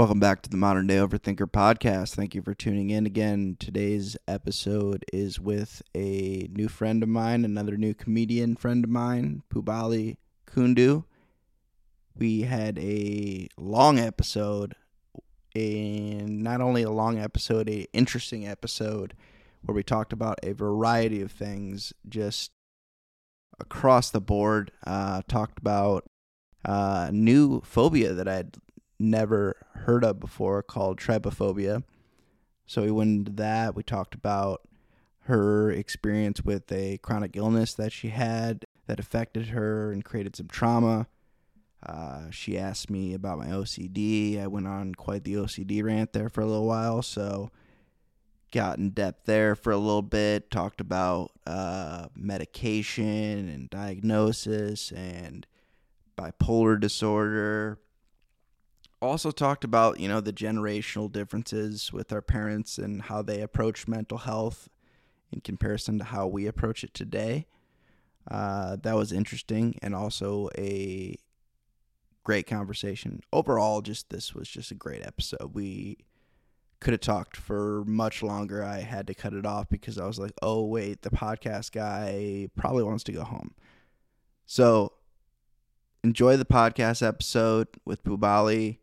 Welcome back to the Modern Day Overthinker podcast. Thank you for tuning in again. Today's episode is with a new friend of mine, another new comedian friend of mine, Pubali Kundu. We had a long episode, and not only a long episode, a interesting episode where we talked about a variety of things, just across the board. Uh, talked about uh, new phobia that I'd never heard of before called trypophobia. So we went into that. We talked about her experience with a chronic illness that she had that affected her and created some trauma. Uh, she asked me about my OCD. I went on quite the OCD rant there for a little while. So got in depth there for a little bit. Talked about uh, medication and diagnosis and bipolar disorder also talked about you know the generational differences with our parents and how they approach mental health in comparison to how we approach it today. Uh, that was interesting and also a great conversation. Overall, just this was just a great episode. We could have talked for much longer. I had to cut it off because I was like, oh, wait, the podcast guy probably wants to go home. So enjoy the podcast episode with Pubali.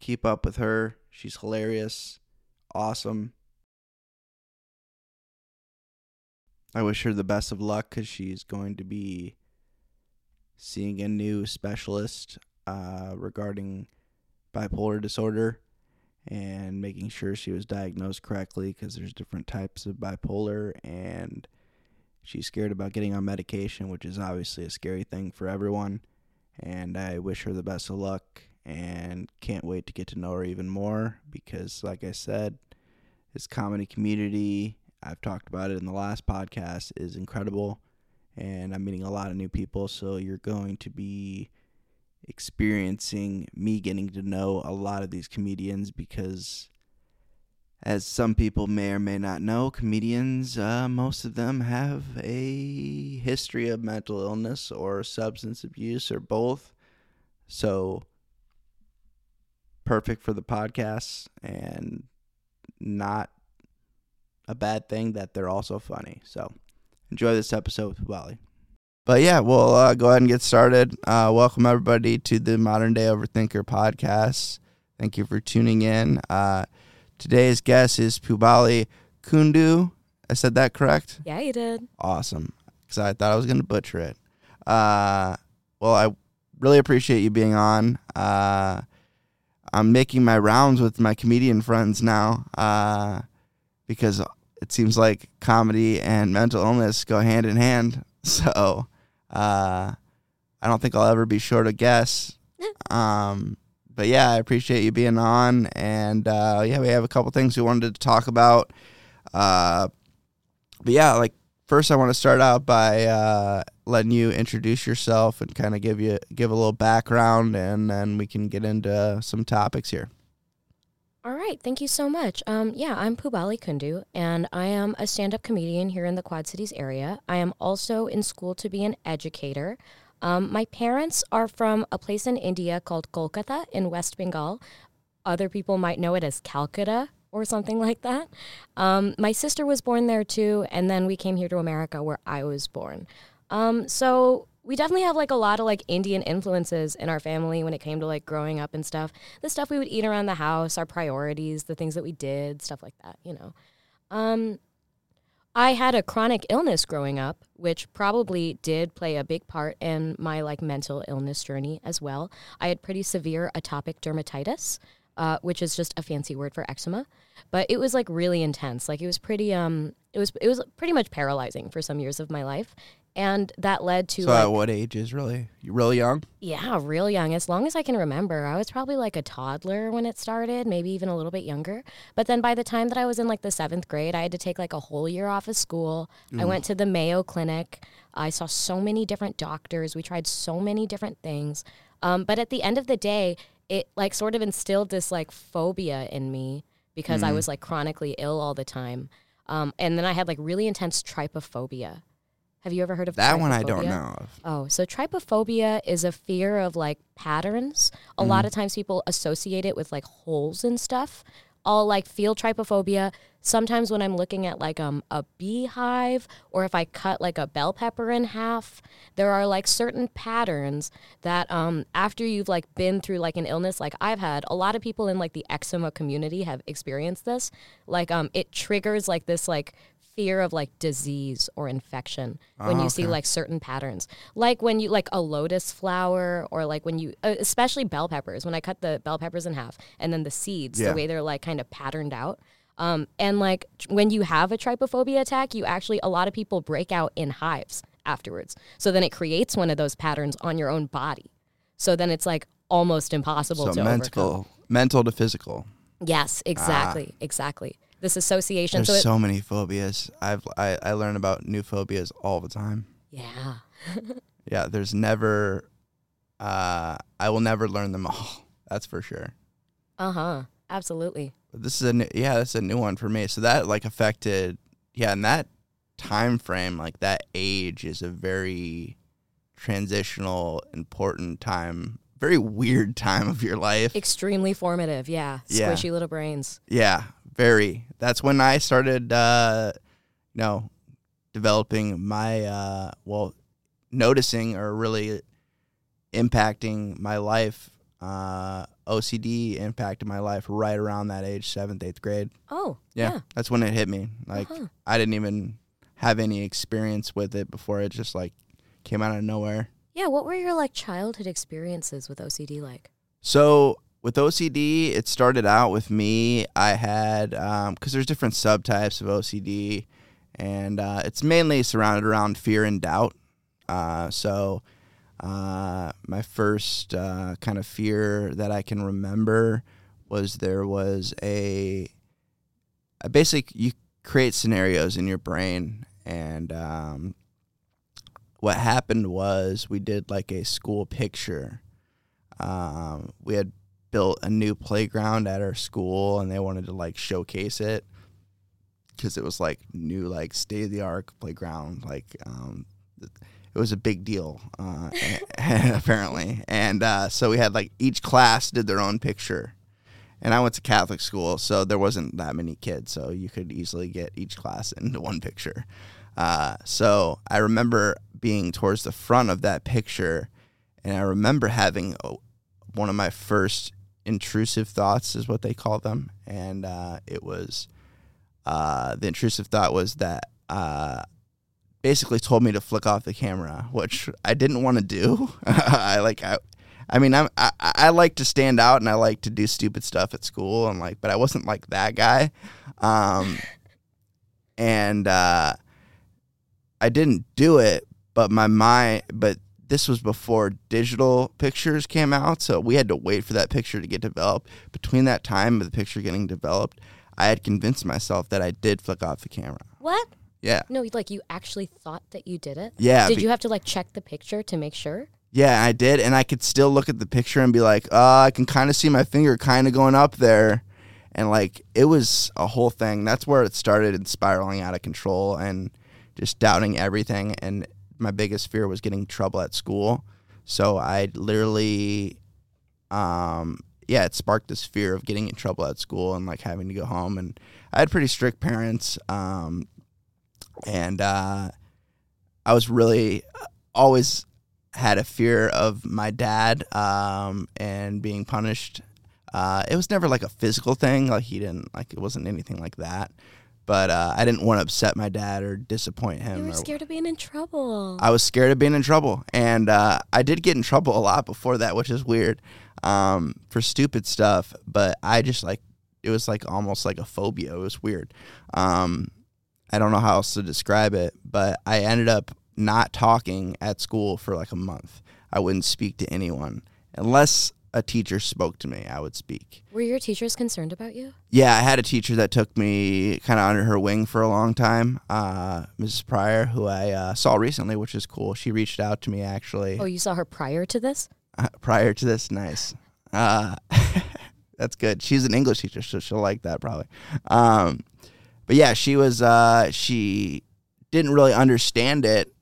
Keep up with her. She's hilarious, awesome. I wish her the best of luck because she's going to be seeing a new specialist uh, regarding bipolar disorder and making sure she was diagnosed correctly because there's different types of bipolar and she's scared about getting on medication which is obviously a scary thing for everyone and i wish her the best of luck and can't wait to get to know her even more because, like I said, this comedy community, I've talked about it in the last podcast, is incredible. And I'm meeting a lot of new people. So you're going to be experiencing me getting to know a lot of these comedians because, as some people may or may not know, comedians, uh, most of them have a history of mental illness or substance abuse or both. So perfect for the podcast and not a bad thing that they're also funny. So enjoy this episode with Pubali. But yeah, we'll uh, go ahead and get started. Uh, welcome everybody to the Modern Day Overthinker podcast. Thank you for tuning in. Uh, today's guest is Pubali Kundu. I said that correct? Yeah, you did. Awesome. Because I thought I was going to butcher it. Uh, well, I really appreciate you being on. I'm making my rounds with my comedian friends now uh, because it seems like comedy and mental illness go hand in hand. So uh, I don't think I'll ever be short of guests. Um, but yeah, I appreciate you being on. And uh, yeah, we have a couple things we wanted to talk about. Uh, but yeah, like first, I want to start out by uh, letting you introduce yourself and kind of give you give a little background, and then we can get into some topics here. All right, thank you so much. Um, yeah, I'm Pubali Kundu, and I am a stand-up comedian here in the Quad Cities area. I am also in school to be an educator. Um, my parents are from a place in India called Kolkata in West Bengal. Other people might know it as Calcutta or something like that. Um, my sister was born there too, and then we came here to America where I was born. Um, so we definitely have like a lot of like Indian influences in our family when it came to like growing up and stuff. The stuff we would eat around the house, our priorities, the things that we did, stuff like that, you know. Um, I had a chronic illness growing up, which probably did play a big part in my like mental illness journey as well. I had pretty severe atopic dermatitis, uh, which is just a fancy word for eczema. But it was like really intense. Like it was pretty um it was it was pretty much paralyzing for some years of my life. And that led to So like, at what age is really you real young? yeah, real young. As long as I can remember, I was probably like a toddler when it started, maybe even a little bit younger. But then by the time that I was in like the seventh grade, I had to take like a whole year off of school. I went to the Mayo Clinic. I saw so many different doctors. We tried so many different things. Um, but at the end of the day, it like sort of instilled this like phobia in me because I was like chronically ill all the time. Um, and then I had like really intense trypophobia. Have you ever heard of That one I don't know of. Oh, so trypophobia is a fear of like patterns. A lot of times people associate it with like holes and stuff. I'll like feel trypophobia sometimes when I'm looking at like um a beehive or if I cut like a bell pepper in half. There are like certain patterns that um after you've like been through like an illness like I've had, a lot of people in like the eczema community have experienced this. Like um it triggers like this like fear of like disease or infection when Oh, you see like certain patterns like when you like a lotus flower or like when you especially bell peppers when i cut the bell peppers in half and then the seeds Yeah. the way they're like kind of patterned out um, and like when you have a trypophobia attack you actually a lot of people break out in hives afterwards so then it creates one of those patterns on your own body so then it's like almost impossible So to overcome. mental, mental to physical. yes exactly exactly this association There's so, it, so many phobias. I've I, I learn about new phobias all the time. yeah Yeah, there's never. Uh, I will never learn them all. That's for sure. uh-huh absolutely this is a new, yeah, that's a new one for me. So that like affected yeah, and that time frame, like that age is a very transitional, important time, very weird time of your life. extremely formative yeah Yeah. squishy little brains Yeah, very. That's when I started uh you know, developing my uh well, noticing or really impacting my life. Uh OCD impacted my life right around that age, seventh, eighth grade. oh Yeah, yeah, that's when it hit me. Like Uh-huh. I didn't even have any experience with it before it just like came out of nowhere. Yeah, what were your like childhood experiences with OCD like? So with OCD, it started out with me. I had because there's different subtypes of OCD, and uh, it's mainly surrounded around fear and doubt. Uh, so uh, my first uh, kind of fear that I can remember was there was a, a basic you create scenarios in your brain and um, what happened was we did like a school picture. Um, we had built a new playground at our school and they wanted to like showcase it because it was like new like state of the art playground like um, it was a big deal uh, apparently. And uh, so we had like each class did their own picture. And I went to Catholic school, so there wasn't that many kids, so you could easily get each class into one picture. Uh, so I remember being towards the front of that picture, and I remember having a, one of my first intrusive thoughts, is what they call them, and uh, it was uh, the intrusive thought was that uh, basically told me to flick off the camera, which I didn't want to do. I like I. I mean, I'm, I I like to stand out and I like to do stupid stuff at school and like, but I wasn't like that guy, um, and uh, I didn't do it. But my mind, but this was before digital pictures came out, so we had to wait for that picture to get developed. Between that time of the picture getting developed, I had convinced myself that I did flick off the camera. What? Yeah, No, like you actually thought that you did it? yeah. Did be- you have to like check the picture to make sure? Yeah, I did, and I could still look at the picture and be like, uh, I can kind of see my finger kind of going up there, and like it was a whole thing. That's where it started and spiraling out of control and just doubting everything. And my biggest fear was getting trouble at school. So I literally, um, yeah, it sparked this fear of getting in trouble at school and like having to go home. And I had pretty strict parents, um, and uh, I was really always had a fear of my dad um, and being punished. Uh, it was never like a physical thing. Like he didn't like it wasn't anything like that. But uh, I didn't want to upset my dad or disappoint him. You were or- scared of being in trouble. I was scared of being in trouble, and uh, I did get in trouble a lot before that, which is weird um, for stupid stuff. But I just like it was like almost like a phobia. It was weird. Um, I don't know how else to describe it, but I ended up not talking at school for like a month. I wouldn't speak to anyone unless a teacher spoke to me. I would speak. were your teachers concerned about you? Yeah, I had a teacher that took me kind of under her wing for a long time, uh, Mrs. Pryor, who I uh, saw recently, which is cool. She reached out to me actually Oh, you saw her prior to this? uh, prior to this. Nice. Uh, that's good. She's an English teacher, so she'll like that probably. Um, but yeah, she was. Uh, she didn't really understand it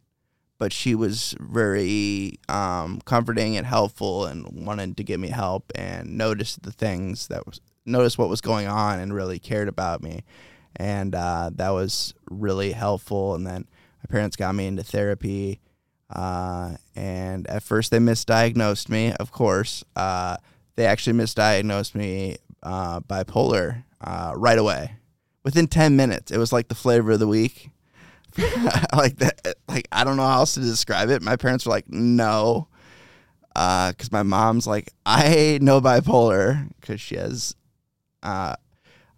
but she was very um, comforting and helpful and wanted to give me help and noticed the things that was noticed what was going on and really cared about me. And uh, that was really helpful. And then my parents got me into therapy uh, and at first they misdiagnosed me of course. Uh, they actually misdiagnosed me uh, bipolar uh, right away within 10 minutes it was like the flavor of the week. Like that like i don't know how else to describe it. My parents were like no because uh, my mom's like i know bipolar because she has uh,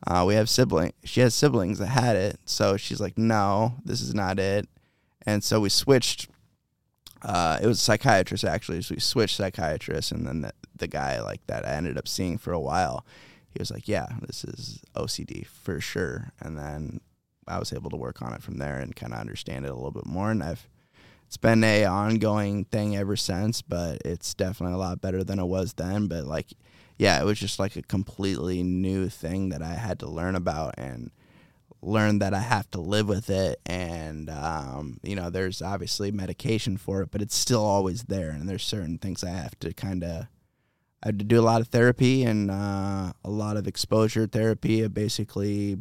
uh, we have sibling she has siblings that had it. So she's like no this is not it. And so we switched uh, it was a psychiatrist actually. So we switched psychiatrists and then the, the guy like that i ended up seeing for a while he was like yeah this is ocd for sure and then I was able to work on it from there and kind of understand it a little bit more. And I've it's been a ongoing thing ever since, but it's definitely a lot better than it was then. But like, yeah, it was just like a completely new thing that I had to learn about and learn that I have to live with it. And um, you know, there's obviously medication for it, but it's still always there. And there's certain things I have to kind of I had to do a lot of therapy and uh, a lot of exposure therapy. of Basically,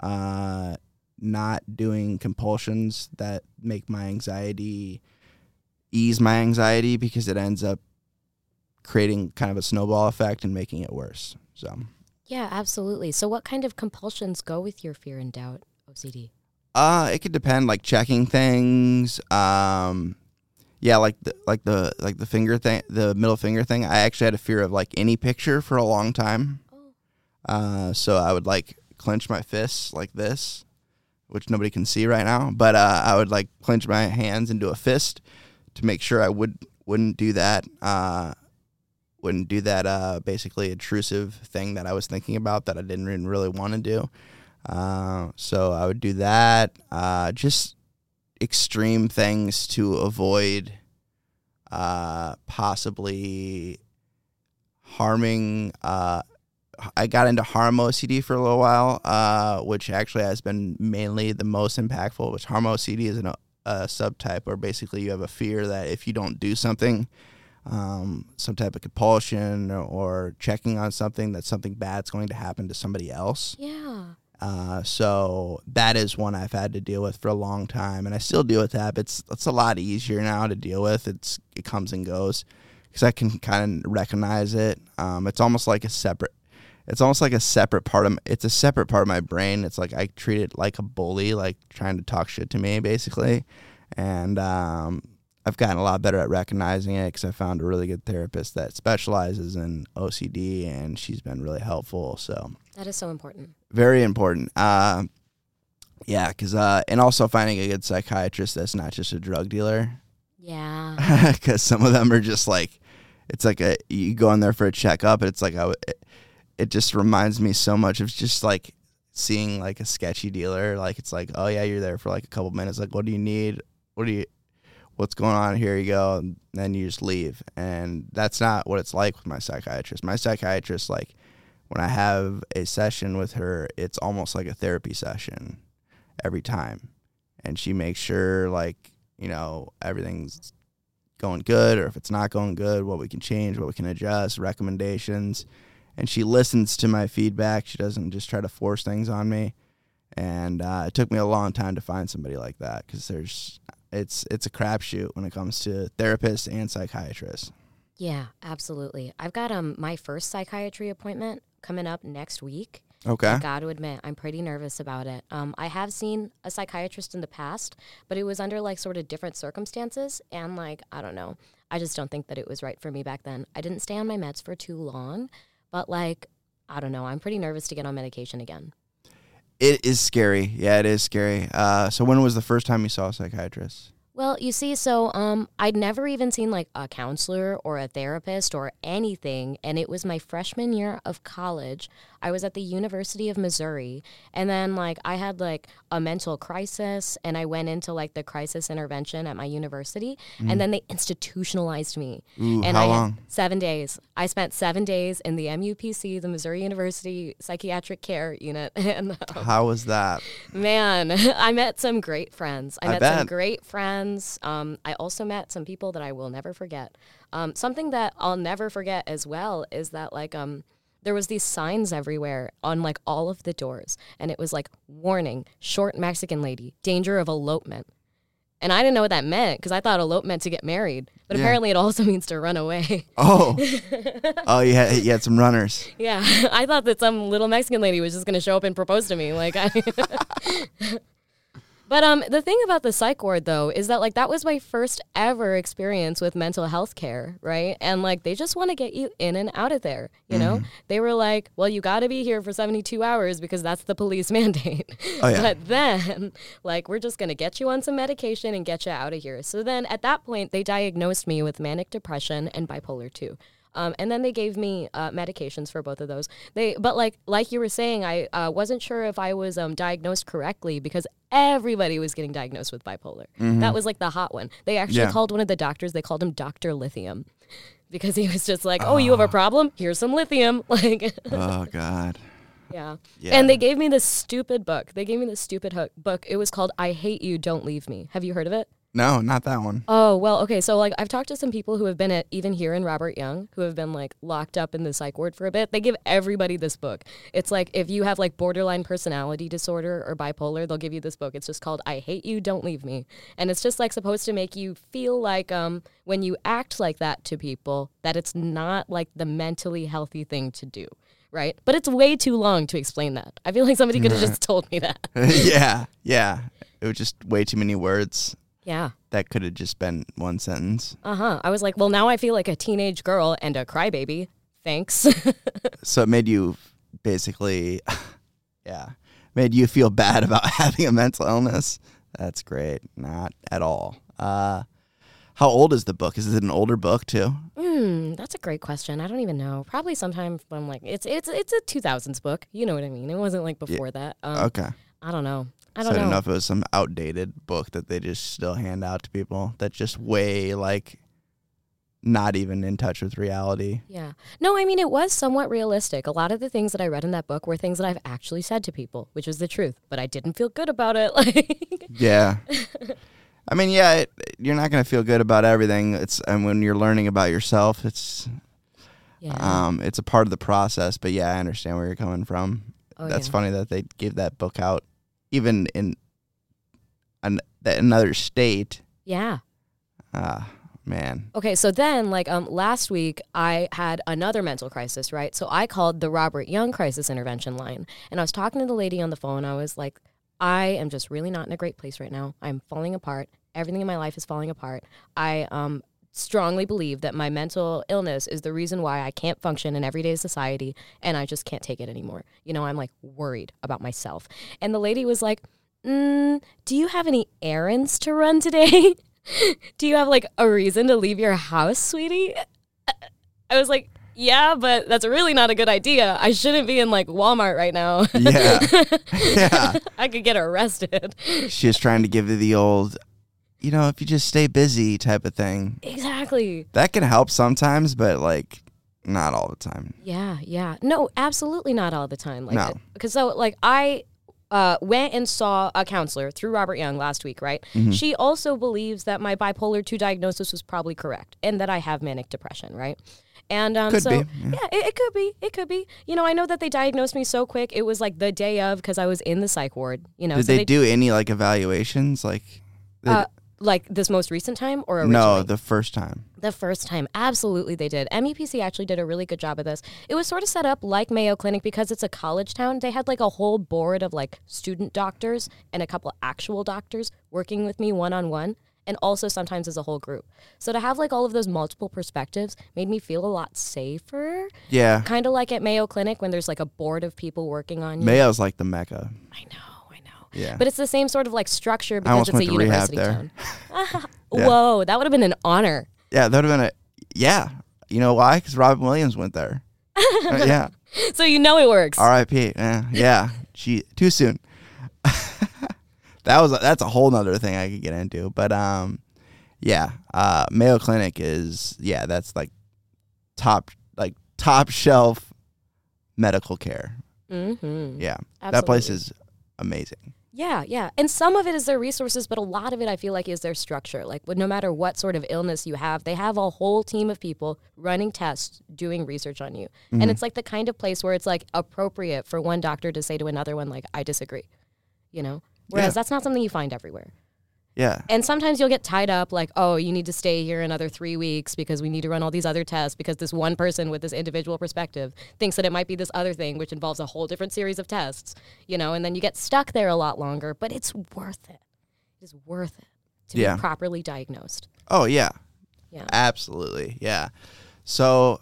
uh, not doing compulsions that make my anxiety ease my anxiety because it ends up creating kind of a snowball effect and making it worse. So yeah, absolutely. So what kind of compulsions go with your fear and doubt OCD? Uh, it could depend. Like checking things. Um, yeah, like the like the like the finger thing, the middle finger thing. I actually had a fear of like any picture for a long time. Oh. Uh, so I would like clench my fists like this, which nobody can see right now. But uh, I would like clench my hands into a fist to make sure I would wouldn't do that. Uh, wouldn't do that uh, basically intrusive thing that I was thinking about that I didn't really want to do. Uh, so I would do that. Uh, just extreme things to avoid uh, possibly harming uh, I got into harm OCD for a little while, uh, which actually has been mainly the most impactful. Which harm OCD is an, a subtype where basically you have a fear that if you don't do something, um, some type of compulsion or, or, checking on something, that something bad's going to happen to somebody else. Yeah. Uh, so that is one I've had to deal with for a long time, and I still deal with that. But it's it's a lot easier now to deal with. It's it comes and goes because I can kind of recognize it. Um, it's almost like a separate it's almost like a separate part of it's a separate part of my brain. It's like I treat it like a bully, like trying to talk shit to me, basically. And um, I've gotten a lot better at recognizing it because I found a really good therapist that specializes in OCD, and she's been really helpful. So that is so important. Very important. Uh, yeah, because uh, and also finding a good psychiatrist that's not just a drug dealer. Yeah. Because some of them are just like, it's like a you go in there for a checkup, and it's like a it just reminds me so much of just like seeing like a sketchy dealer. Like it's like, oh yeah, you're there for like a couple minutes. Like, what do you need? What do you? What's going on? Here you go. And then you just leave. And that's not what it's like with my psychiatrist. My psychiatrist, like when I have a session with her, it's almost like a therapy session every time. And she makes sure like, you know, everything's going good or if it's not going good, what we can change, what we can adjust, recommendations and she listens to my feedback. She doesn't just try to force things on me. And uh, it took me a long time to find somebody like that because there's it's it's a crapshoot when it comes to therapists and psychiatrists. Yeah, absolutely. I've got um my first psychiatry appointment coming up next week. Okay. I got to admit, I'm pretty nervous about it. Um, I have seen a psychiatrist in the past, but it was under like sort of different circumstances, and like I don't know, I just don't think that it was right for me back then. I didn't stay on my meds for too long, but like, I don't know. I'm pretty nervous to get on medication again. It is scary. Yeah, it is scary. Uh, so when was the first time you saw a psychiatrist? Well, you see, so um, I'd never even seen like a counselor or a therapist or anything. And it was my freshman year of college. I was at the University of Missouri. And then, like, I had like a mental crisis and I went into like the crisis intervention at my university. Mm. And then they institutionalized me. Ooh, and how I long? seven days. I spent seven days in the MUPC, the Missouri University Psychiatric Care Unit. and um, how was that? Man, I met some great friends. I, I met bet. some great friends friends. Um, I also met some people that I will never forget. Um, something that I'll never forget as well is that like um, there was these signs everywhere on like all of the doors, and it was like warning: short Mexican lady, danger of elopement. And I didn't know what that meant because I thought elope meant to get married, but Yeah. apparently it also means to run away. Oh, oh, you had you had some runners. Yeah, I thought that some little Mexican lady was just gonna show up and propose to me. Like, I. but um, the thing about the psych ward though is that like that was my first ever experience with mental health care, right? And like they just want to get you in and out of there. You know, they were like, "Well, you got to be here for seventy two hours because that's the police mandate." Oh, yeah. But then, like, we're just gonna get you on some medication and get you out of here. So then, at that point, they diagnosed me with manic depression and bipolar two. Um, and then they gave me uh, medications for both of those. They, but like like you were saying, I uh, wasn't sure if I was um, diagnosed correctly because everybody was getting diagnosed with bipolar. That was like the hot one. They actually Yeah. called one of the doctors. They called him Doctor Lithium because he was just like, "Oh, you have a problem? Here's some lithium." Like, Oh God. yeah. Yeah. And they gave me this stupid book. They gave me this stupid hook book. It was called "I Hate You, Don't Leave Me." Have you heard of it? No, not that one. Oh, well, okay. So, like, I've talked to some people who have been at, even here in Robert Young, who have been, like, locked up in the psych ward for a bit. They give everybody this book. It's like if you have, like, borderline personality disorder or bipolar, they'll give you this book. It's just called I Hate You, Don't Leave Me. And it's just, like, supposed to make you feel like um, when you act like that to people, that it's not, like, the mentally healthy thing to do. Right. But it's way too long to explain that. I feel like somebody could have just told me that. yeah, yeah. It was just way too many words. Yeah. That could have just been one sentence. Uh huh. I was like, well, now I feel like a teenage girl and a crybaby. Thanks. So it made you basically, yeah, made you feel bad about having a mental illness. That's great. Not at all. Uh, how old is the book? Is it an older book too? Hmm, that's a great question. I don't even know. Probably sometime from like it's it's it's a 2000s book. You know what I mean? It wasn't like before that. Um, Okay. I don't know. I don't I don't know. know if it was some outdated book that they just still hand out to people that's just way like not even in touch with reality. Yeah. No, I mean it was somewhat realistic. A lot of the things that I read in that book were things that I've actually said to people, which was the truth. But I didn't feel good about it. Like Yeah. I mean, yeah, it, you're not going to feel good about everything. It's and when you're learning about yourself, it's Yeah. um it's a part of the process, but yeah, I understand where you're coming from. oh, That's yeah. funny that they gave that book out even in an, another state. Yeah. Ah, man. Okay, so then like um last week I had another mental crisis, right? So I called the Robert Young crisis intervention line and I was talking to the lady on the phone. I was like, I am just really not in a great place right now. I'm falling apart. Everything in my life is falling apart. I um strongly believe that my mental illness is the reason why I can't function in everyday society and I just can't take it anymore. You know, I'm like worried about myself. And the lady was like, mm, do you have any errands to run today? do you have like a reason to leave your house, sweetie? I was like, yeah, but that's really not a good idea. I shouldn't be in like Walmart right now. Yeah. yeah. I could get arrested. She was trying to give you the old, you know, if you just stay busy type of thing. Exactly. That can help sometimes, but like not all the time. Yeah, yeah. No, absolutely not all the time. Like, No. Because so, like, I uh, went and saw a counselor through Robert Young last week, right? Mm-hmm. She also believes that my bipolar 2 diagnosis was probably correct and that I have manic depression, right? And um, Could so, be, yeah, yeah. it, it could be. It could be. You know, I know that they diagnosed me so quick. It was like the day of because I was in the psych ward, you know. Did so they, do any like evaluations? Like, they- uh, like this most recent time or originally? no, the first time. The first time, absolutely they did. MUPC actually did a really good job of this. It was sort of set up like Mayo Clinic because it's a college town. They had like a whole board of like student doctors and a couple actual doctors working with me one on one and also sometimes as a whole group. So to have like all of those multiple perspectives made me feel a lot safer. Yeah. Kind of like at Mayo Clinic when there's like a board of people working on you. Mayo's like the mecca. I know, I know. Yeah. But it's the same sort of like structure because it's a went to rehab university town. Yeah. Whoa, that would have been an honor. Yeah, that would have been a. Yeah. You know why? Because Robin Williams went there. Uh, yeah. So you know it works. R.I.P. Yeah. Yeah. She too soon. that was that's a whole nother thing I could get into, but um, yeah. Uh, Mayo Clinic is yeah. That's like top like top shelf medical care. Mm-hmm. Yeah. That place is amazing. Yeah, yeah. And some of it is their resources, but a lot of it I feel like is their structure. Like no matter what sort of illness you have, they have a whole team of people running tests, doing research on you. Mm-hmm. And it's like the kind of place where it's like appropriate for one doctor to say to another one like I disagree. You know? Whereas Yeah. that's not something you find everywhere. Yeah. And sometimes you'll get tied up like, oh, you need to stay here another three weeks because we need to run all these other tests because this one person with this individual perspective thinks that it might be this other thing, which involves a whole different series of tests, you know, and then you get stuck there a lot longer, but it's worth it. It is worth it to Yeah. be properly diagnosed. Oh yeah. Yeah. Absolutely. Yeah. So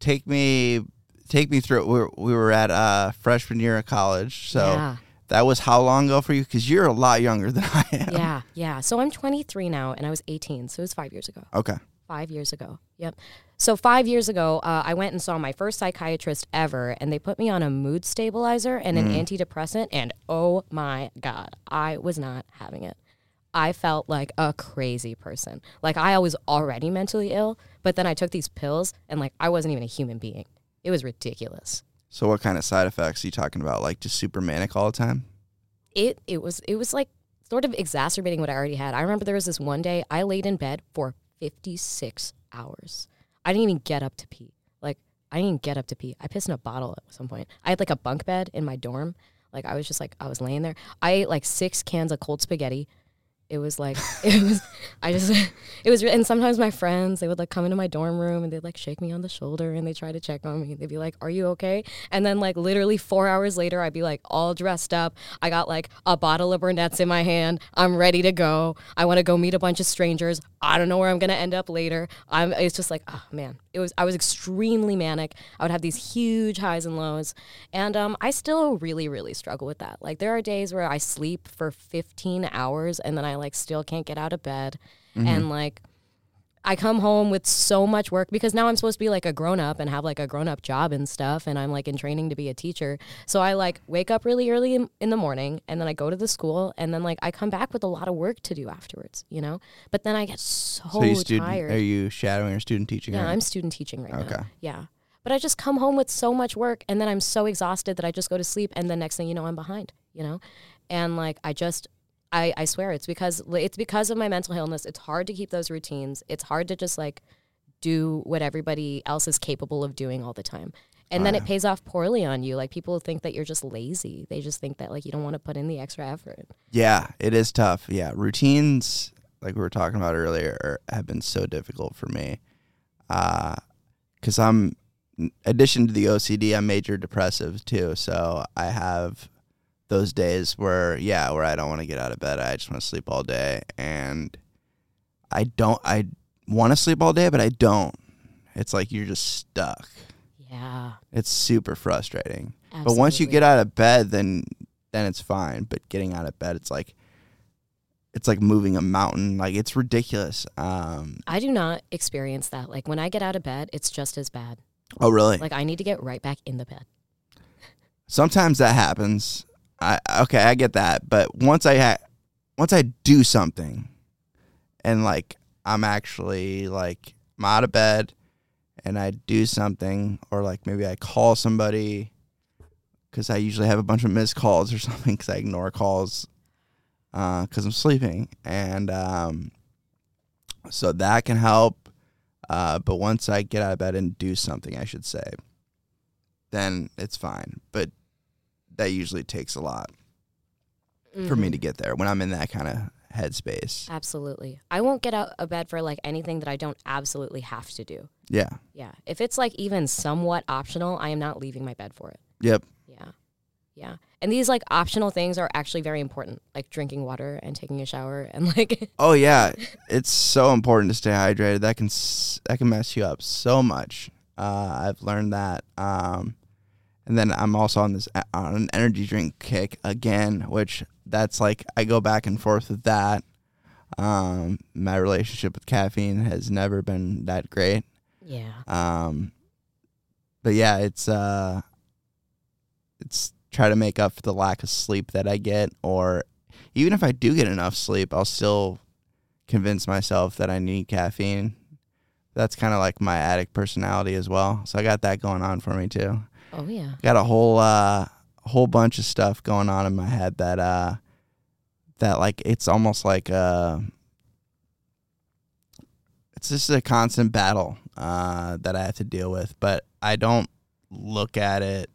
take me take me through. We were, we were at uh freshman year of college. So yeah. That was how long ago for you? Because you're a lot younger than I am. Yeah. Yeah. So I'm 23 now and I was 18. So it was five years ago. Okay. Five years ago. Yep. So five years ago, uh, I went and saw my first psychiatrist ever, and they put me on a mood stabilizer and an antidepressant. And oh my God, I was not having it. I felt like a crazy person. Like I was already mentally ill, but then I took these pills, and like I wasn't even a human being. It was ridiculous. So what kind of side effects are you talking about? Like just super manic all the time? It it was it was like sort of exacerbating what I already had. I remember there was this one day I laid in bed for 56 hours. I didn't even get up to pee. Like I didn't get up to pee. I pissed in a bottle at some point. I had like a bunk bed in my dorm. Like I was just like I was laying there. I ate like six cans of cold spaghetti. It was like it was. I just it was. And sometimes my friends they would like come into my dorm room and they'd like shake me on the shoulder and they try to check on me. They'd be like, "Are you okay?" And then like literally four hours later, I'd be like all dressed up. I got like a bottle of Burnett's in my hand. I'm ready to go. I want to go meet a bunch of strangers. I don't know where I'm gonna end up later. I'm. It's just like, oh man, it was. I was extremely manic. I would have these huge highs and lows, and um, I still really, really struggle with that. Like there are days where I sleep for 15 hours and then I like still can't get out of bed, and like. I come home with so much work because now I'm supposed to be like a grown up and have like a grown up job and stuff. And I'm like in training to be a teacher. So I like wake up really early in, in the morning and then I go to the school and then like I come back with a lot of work to do afterwards, you know? But then I get so, So you student tired. are you shadowing or student teaching? Yeah, right? I'm student teaching right Okay. now. Okay. Yeah. But I just come home with so much work and then I'm so exhausted that I just go to sleep and the next thing you know I'm behind, you know? And like I just I, I swear it's because it's because of my mental illness. It's hard to keep those routines. It's hard to just like do what everybody else is capable of doing all the time. And then it pays off poorly on you. Like people think that you're just lazy. They just think that like you don't want to put in the extra effort. Yeah, it is tough. Yeah, routines, like we were talking about earlier, have been so difficult for me. Uh Because I'm, in addition to the OCD, I'm major depressive too. So I have those days where, yeah, where I don't want to get out of bed. I just want to sleep all day, and I don't. I want to sleep all day, but I don't. It's like you're just stuck. Yeah. It's super frustrating. But once you get out of bed, then then it's fine. But getting out of bed, it's like it's like moving a mountain. Like it's ridiculous. Um, I do not experience that. Like when I get out of bed, it's just as bad. oh, really? Like I need to get right back in the bed. Sometimes that happens. I okay, I get that. But once I ha- once I do something, and like I'm actually like I'm out of bed, and I do something, or like maybe I call somebody, because I usually have a bunch of missed calls or something, because I ignore calls, because I'm sleeping, and um, so that can help. Uh, but once I get out of bed and do something, I should say, then it's fine. But that usually takes a lot for me Mhm. to get there when I'm in that kind of headspace. Absolutely. I won't get out of bed for like anything that I don't absolutely have to do. Yeah. Yeah. If it's like even somewhat optional, I am not leaving my bed for it. Yep. Yeah. Yeah. And these like optional things are actually very important, like drinking water and taking a shower and like Oh yeah, it's so important to stay hydrated. That can s- that can mess you up so much. Uh, I've learned that. Um, and then I'm also on this on an energy drink kick again, which that's like I go back and forth with that. Um, my relationship with caffeine has never been that great. yeah. Um, but yeah, it's uh, it's try to make up for the lack of sleep that I get, or even if I do get enough sleep, I'll still convince myself that I need caffeine. That's kind of like my addict personality as well. So I got that going on for me too. Oh yeah. Got a whole uh, whole bunch of stuff going on in my head that uh, that like it's almost like uh it's just a constant battle uh that I have to deal with, but I don't look at it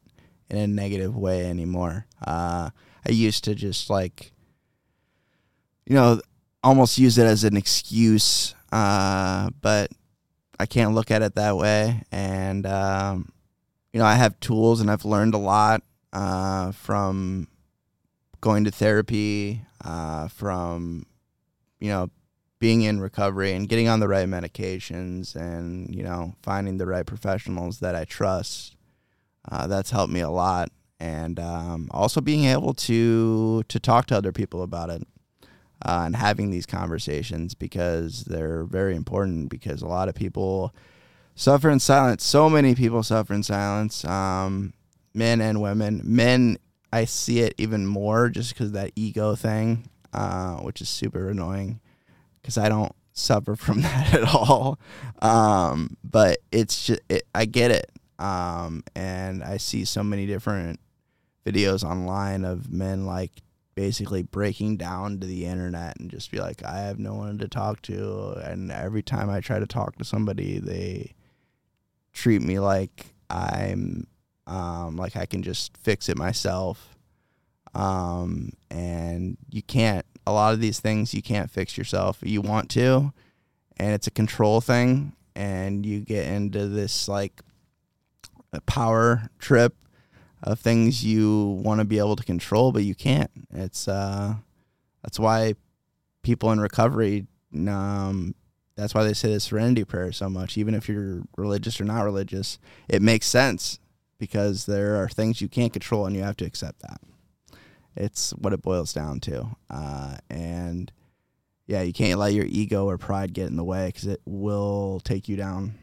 in a negative way anymore. Uh I used to just like you know almost use it as an excuse uh but I can't look at it that way and um you know I have tools and I've learned a lot uh from going to therapy, uh, from you know being in recovery and getting on the right medications, and you know finding the right professionals that I trust. Uh, that's helped me a lot, and um, also being able to to talk to other people about it. Uh, and having these conversations because they're very important because a lot of people suffer in silence. So many people suffer in silence, um, men and women. Men I see it even more just because of that ego thing, uh, which is super annoying because I don't suffer from that at all. Um, but it's just, it, I get it. Um, and I see so many different videos online of men like basically breaking down to the internet and just be like, I have no one to talk to. And every time I try to talk to somebody, they treat me like I'm um, like I can just fix it myself. Um, and you can't, a lot of these things you can't fix yourself. You want to, and it's a control thing. And you get into this like a power trip of things you want to be able to control, but you can't. It's, uh, that's why people in recovery, um, that's why they say the serenity prayer so much. Even if you're religious or not religious, it makes sense because there are things you can't control and you have to accept that. It's what it boils down to. Uh, and yeah, you can't let your ego or pride get in the way because it will take you down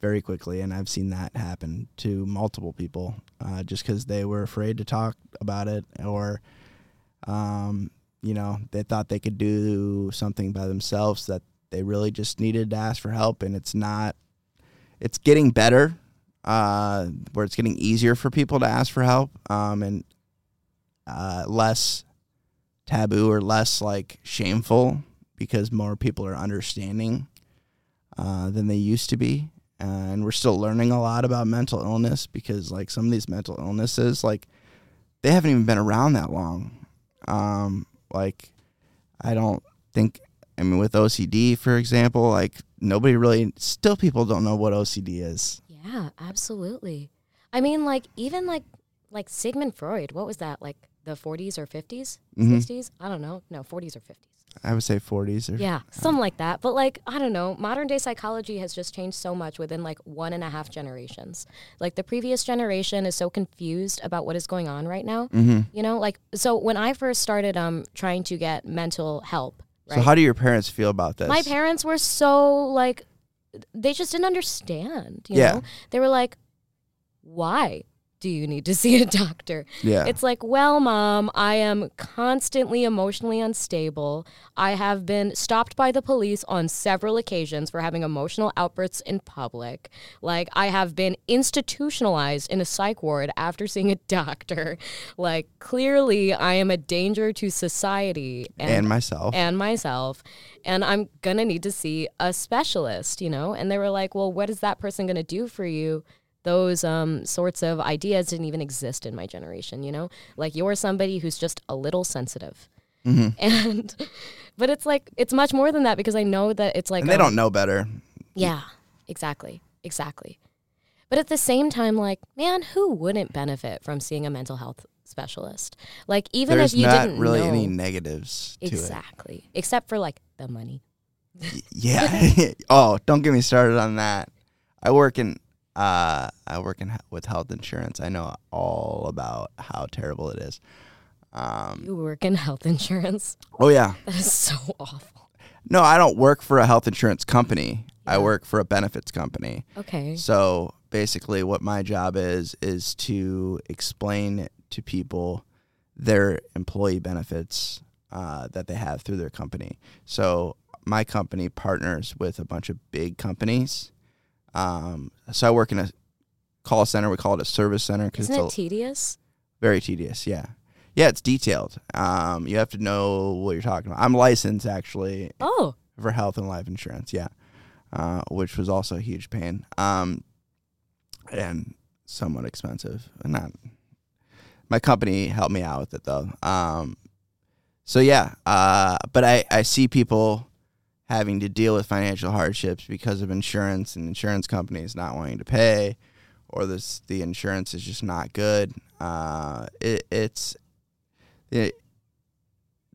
very quickly. And I've seen that happen to multiple people uh, just because they were afraid to talk about it or, um, you know, they thought they could do something by themselves that they really just needed to ask for help. And it's not, it's getting better uh, where it's getting easier for people to ask for help um, and uh, less taboo or less like shameful because more people are understanding uh, than they used to be. and we're still learning a lot about mental illness because like some of these mental illnesses, like they haven't even been around that long. Um, like I don't think I mean with OCD for example, like nobody really still people don't know what OCD is. Yeah, absolutely. I mean, like even like like Sigmund Freud. What was that? Like the 40s or 50s, Mhm. 60s? I don't know. No, 40s or 50s. I would say 40s or Yeah, something like that. But like, I don't know. Modern day psychology has just changed so much within like one and a half generations. Like the previous generation is so confused about what is going on right now. hmm You know, like so when I first started um trying to get mental help, right? So how do your parents feel about this? my parents were so like they just didn't understand, you Yeah. know? They were like, Why do you need to see a doctor? Yeah. It's like, well, mom, I am constantly emotionally unstable. I have been stopped by the police on several occasions for having emotional outbursts in public. Like, I have been institutionalized in a psych ward after seeing a doctor. Like, clearly, I am a danger to society and myself. and myself and i'm gonna need to see a specialist you know and they were like well what is that person gonna do for you those um, sorts of ideas didn't even exist in my generation you know like you're somebody who's just a little sensitive hmm and but it's like it's much more than that because i know that it's like and they um, don't know better. yeah exactly exactly but at the same time like man who wouldn't benefit from seeing a mental health specialist like even There's if you not didn't really know any negatives to it. exactly except for like the money Yeah. oh, don't get me started on that. I work in uh I work in with health insurance. I know all about how terrible it is. Um You work in health insurance. oh yeah. That is so awful. No, I don't work for a health insurance company. I work for a benefits company. Okay. So basically, what my job is is to explain to people their employee benefits uh, that they have through their company. So my company partners with a bunch of big companies. Um, so I work in a call center. We call it a service center because Isn't it's it a, tedious? very tedious. Yeah, Yeah, it's detailed. Um, you have to know what you're talking about. I'm licensed actually Oh, for health and life insurance. Yeah, uh, which was also a huge pain. Um, and somewhat expensive. And not my company helped me out with it though. Um, so yeah, uh, but I I see people having to deal with financial hardships because of insurance and insurance companies not wanting to pay, or this the insurance is just not good. Uh, it, it's it,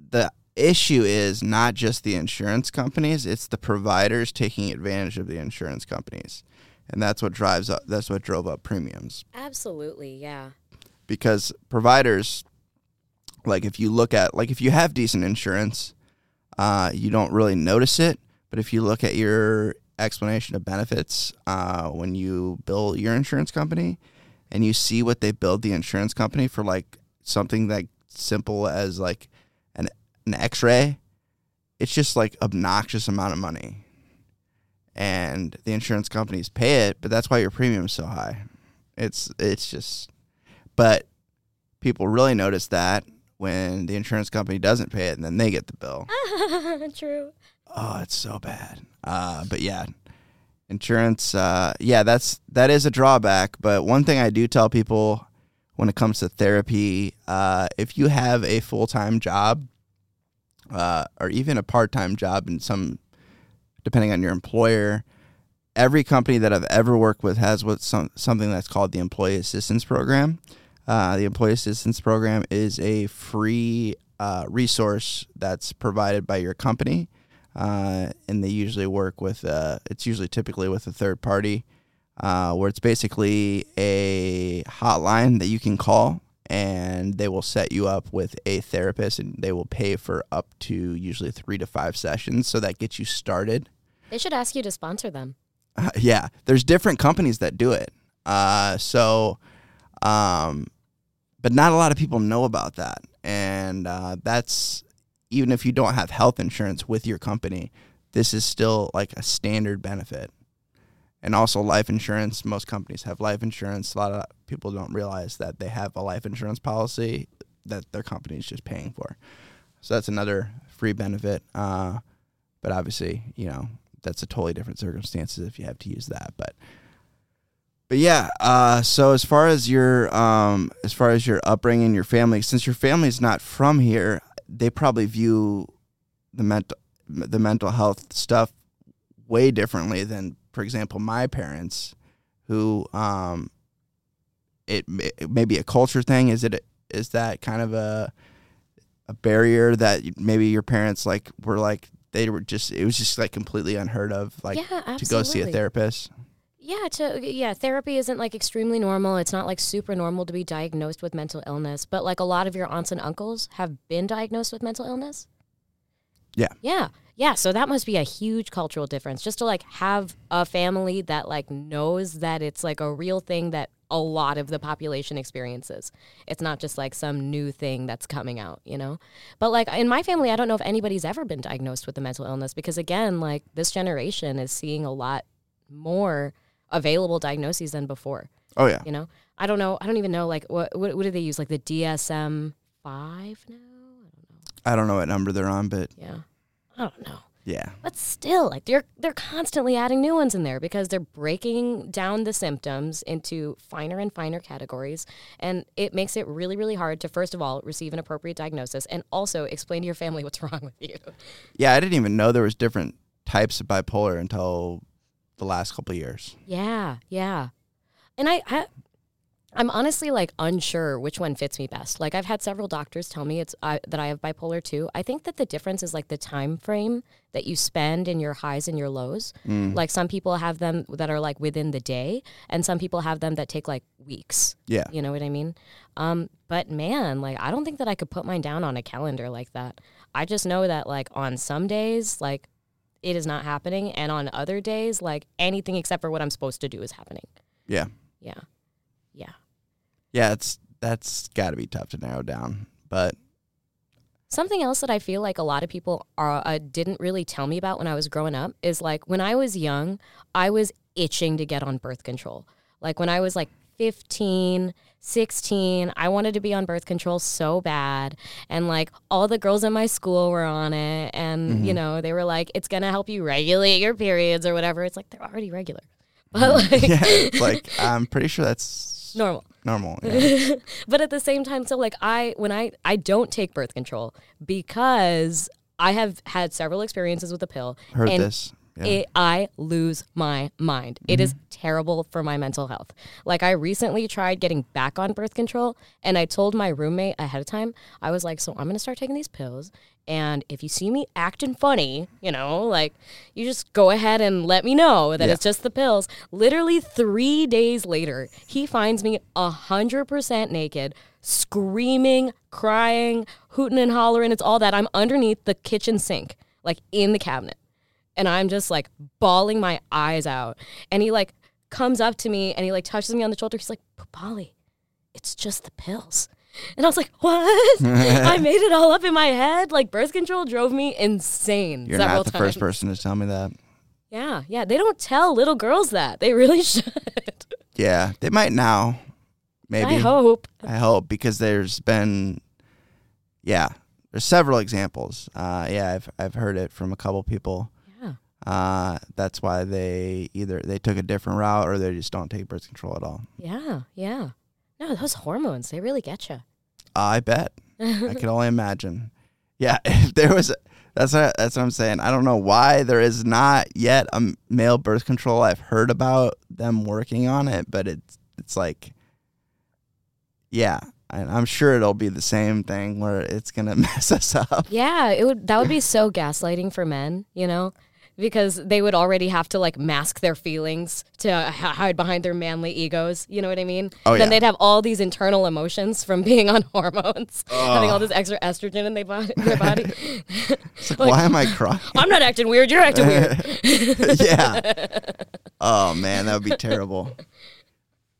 the issue is not just the insurance companies; it's the providers taking advantage of the insurance companies, and that's what drives up. That's what drove up premiums absolutely. Yeah. because providers, like if you look at like if you have decent insurance, uh, you don't really notice it. But if you look at your explanation of benefits uh, when you bill your insurance company, and you see what they billed the insurance company for, like something like simple as like an an X-ray, it's just like obnoxious amount of money, and the insurance companies pay it, but that's why your premium's so high. It's it's just, but people really notice that when the insurance company doesn't pay it, and then they get the bill. True. Oh, it's so bad. Uh, but yeah, insurance. Uh, yeah, that's that is a drawback. But one thing I do tell people when it comes to therapy, uh, if you have a full time job, uh, or even a part time job, in some, depending on your employer, every company that I've ever worked with has what some something that's called the Employee Assistance Program. Uh, the Employee Assistance Program is a free uh, resource that's provided by your company, uh, and they usually work with. Uh, it's usually typically with a third party, uh, where it's basically a hotline that you can call, and they will set you up with a therapist, and they will pay for up to usually three to five sessions. So that gets you started. They should ask you to sponsor them. Uh, yeah, there's different companies that do it. Uh, so, um, but not a lot of people know about that, and uh, that's even if you don't have health insurance with your company, this is still like a standard benefit. And also life insurance. Most companies have life insurance. A lot of people don't realize that they have a life insurance policy that their company is just paying for. So that's another free benefit. Uh, but obviously, you know, that's a totally different circumstances if you have to use that. But but yeah, uh, so as far as your um, as far as your upbringing, your family, since your family's not from here, they probably view the mental the mental health stuff way differently than, for example, my parents, who um, it, it may be a culture thing. Is it is that kind of a a barrier that maybe your parents like were like they were just it was just like completely unheard of like yeah, to go see a therapist. Yeah, to yeah, therapy isn't like extremely normal. It's not like super normal to be diagnosed with mental illness, but like a lot of your aunts and uncles have been diagnosed with mental illness. Yeah. Yeah. Yeah, so that must be a huge cultural difference just to like have a family that like knows that it's like a real thing that a lot of the population experiences. It's not just like some new thing that's coming out, you know? But like in my family, I don't know if anybody's ever been diagnosed with a mental illness because again, like this generation is seeing a lot more available diagnoses than before. Oh yeah. You know, I don't know. I don't even know. Like, what what, what do they use? Like the DSM five now? I don't know I don't know what number they're on, but Yeah, I don't know. yeah. But still, like they're they're constantly adding new ones in there because they're breaking down the symptoms into finer and finer categories, and it makes it really really hard to first of all receive an appropriate diagnosis and also explain to your family what's wrong with you. Yeah, I didn't even know there was different types of bipolar until the last couple of years. Yeah, yeah. And I, I I'm honestly like unsure which one fits me best. Like I've had several doctors tell me it's uh, that I have bipolar two. I think that the difference is like the time frame that you spend in your highs and your lows. Like some people have them that are like within the day, and some people have them that take like weeks. Yeah. You know what I mean? Um, but man, like I don't think that I could put mine down on a calendar like that. I just know that like on some days, like it is not happening, and on other days, like anything except for what I'm supposed to do is happening. Yeah. Yeah, yeah. Yeah, it's that's got to be tough to narrow down. But Something else that I feel like a lot of people are, uh, didn't really tell me about when I was growing up is like when I was young, I was itching to get on birth control. Like when I was like 15, 16. I wanted to be on birth control so bad. And like all the girls in my school were on it. And, you mm-hmm. know, they were like, it's going to help you regulate your periods or whatever. It's like they're already regular. But like, yeah, like I'm pretty sure that's normal. normal. Yeah. but at the same time so like i when i i don't take birth control because i have had several experiences with the pill Heard and this. Yeah. it, i lose my mind. It is mm-hmm. terrible for my mental health. Like i recently tried getting back on birth control and i told my roommate ahead of time i was like so i'm going to start taking these pills and if you see me acting funny you know like you just go ahead and let me know that Yeah. it's just the pills. Literally three days later he finds me a hundred percent naked screaming crying hooting and hollering it's all that. I'm underneath the kitchen sink like in the cabinet and I'm just like bawling my eyes out. And he like comes up to me and he like touches me on the shoulder. He's like, Pubali, it's just the pills. And I was like, what? I made it all up in my head. Like birth control drove me insane You're not the times. first person to tell me that. Yeah, yeah. They don't tell little girls that. They really should. Yeah, they might now. Maybe. I hope. I hope because there's been, yeah, there's several examples. Uh, yeah, I've I've heard it from a couple people. Uh, that's why they either they took a different route or they just don't take birth control at all. Yeah, yeah. No, those hormones, they really get you. I bet. I can only imagine. Yeah, if there was, that's what, that's what I'm saying. I don't know why there is not yet a male birth control. I've heard about them working on it, but it's it's like, yeah, I, I'm sure it'll be the same thing where it's gonna mess us up. Yeah, it would that would be so gaslighting for men, you know? Because they would already have to like mask their feelings to hide behind their manly egos. You know what I mean? Oh, then yeah. they'd have all these internal emotions from being on hormones, having all this extra estrogen in their body. Their body. Like, why am I crying? I'm not acting weird. You're acting weird. yeah. Oh man, that would be terrible.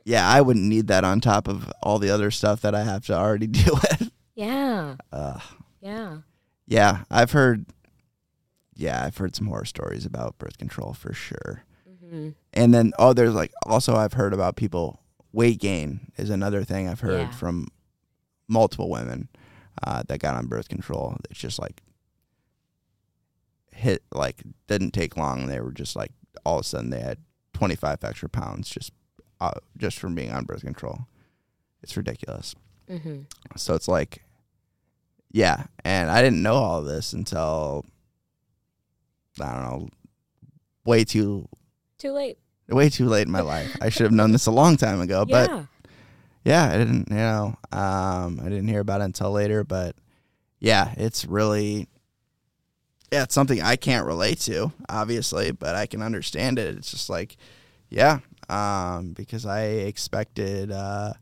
Yeah, I wouldn't need that on top of all the other stuff that I have to already deal with. Yeah, Uh, yeah. yeah, I've heard. Yeah, I've heard some horror stories about birth control for sure. hmm And then oh, there's like also I've heard about people weight gain is another thing I've heard Yeah. from multiple women uh, that got on birth control. It's just like hit like didn't take long. They were just like all of a sudden they had 25 extra pounds just uh, just from being on birth control. It's ridiculous. hmm So it's like, yeah, and I didn't know all of this until I don't know, way too Too late. way too late in my life. I should have known this a long time ago, but yeah. yeah, I didn't. You know, um, I didn't hear about it until later. But yeah, it's really, yeah, it's something I can't relate to, obviously, but I can understand it. It's just like, yeah, um, because I expected, uh,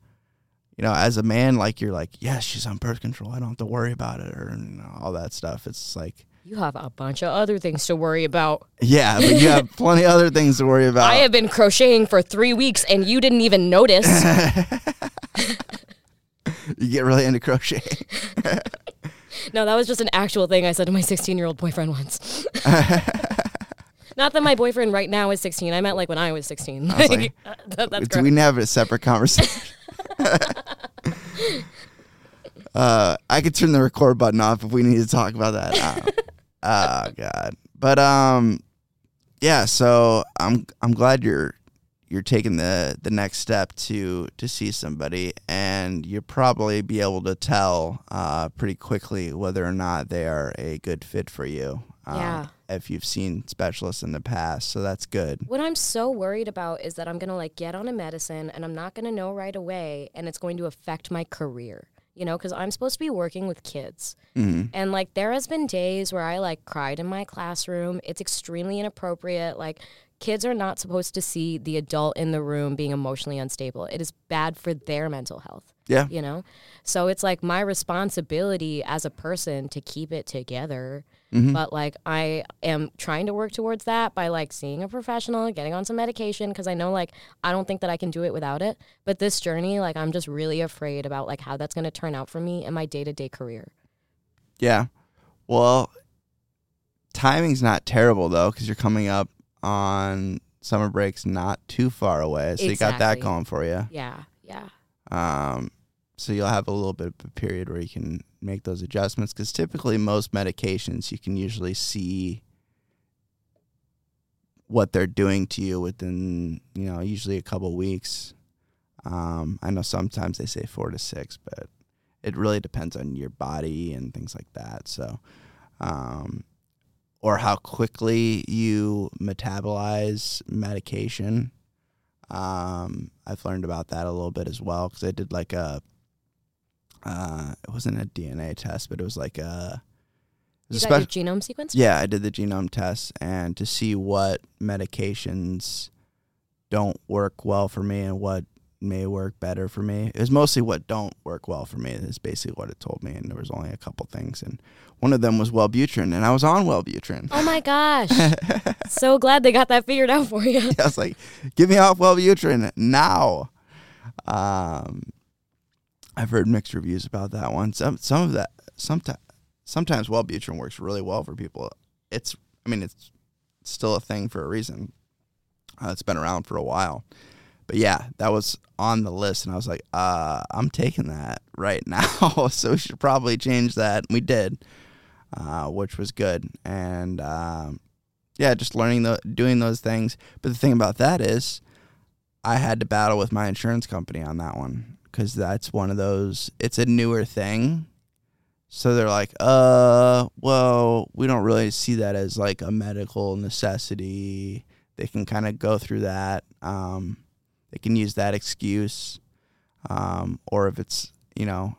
you know, as a man, like you're like, yes, she's on birth control. I don't have to worry about it or you know, all that stuff. It's like, You have a bunch of other things to worry about. yeah, but you have plenty of other things to worry about. I have been crocheting for three weeks and you didn't even notice. you get really into crocheting. No, that was just an actual thing I said to my 16 year old boyfriend once. Not that my boyfriend right now is 16. I meant like when I was 16. I was like, That- that's Do we have a separate conversation? uh, I could turn the record button off if we need to talk about that. Uh, oh God! But um, yeah. So I'm I'm glad you're you're taking the the next step to to see somebody, and you'll probably be able to tell uh, pretty quickly whether or not they are a good fit for you. Um, Yeah. If you've seen specialists in the past, so that's good. What I'm so worried about is that I'm going to like get on a medicine and I'm not going to know right away and it's going to affect my career. You know, because I'm supposed to be working with kids. hmm And like there has been days where I like cried in my classroom. It's extremely inappropriate. Like kids are not supposed to see the adult in the room being emotionally unstable. It is bad for their mental health. Yeah. You know? So it's like my responsibility as a person to keep it together. Mhm. But like I am trying to work towards that by like seeing a professional, getting on some medication because I know like I don't think that I can do it without it. But this journey, like I'm just really afraid about like how that's going to turn out for me in my day-to-day career. Yeah. Well, timing's not terrible though, because you're coming up on summer break's not too far away, so you got that going for you. Yeah, yeah. Um, so you'll have a little bit of a period where you can make those adjustments because typically most medications you can usually see what they're doing to you within you know usually a couple weeks. Um, I know sometimes they say four to six, but it really depends on your body and things like that. So, um, or how quickly you metabolize medication. Um, I've learned about that a little bit as well because I did like a, uh, it wasn't a DNA test, but it was like a, it You a got your genome sequence? yeah, I did the genome test and to see what medications don't work well for me and what may work better for me. It was mostly what don't work well for me. Is basically what it told me, and there was only a couple things, and one of them was Wellbutrin, and I was on Wellbutrin. Oh my gosh. so glad they got that figured out for you. I was like, "Get me off Wellbutrin now." Um, I've heard mixed reviews about that one. Some some of that sometimes sometimes Wellbutrin works really well for people. It's I mean it's still a thing for a reason. Uh, it's been around for a while, but yeah, that was on the list, and I was like, uh, I'm taking that right now, so we should probably change that. And we did, uh, which was good, and um, yeah, just learning the doing those things. But the thing about that is, I had to battle with my insurance company on that one because that's one of those. It's a newer thing, so they're like, uh, well, we don't really see that as like a medical necessity. They can kind of go through that. Um, they can use that excuse, um, or if it's you know,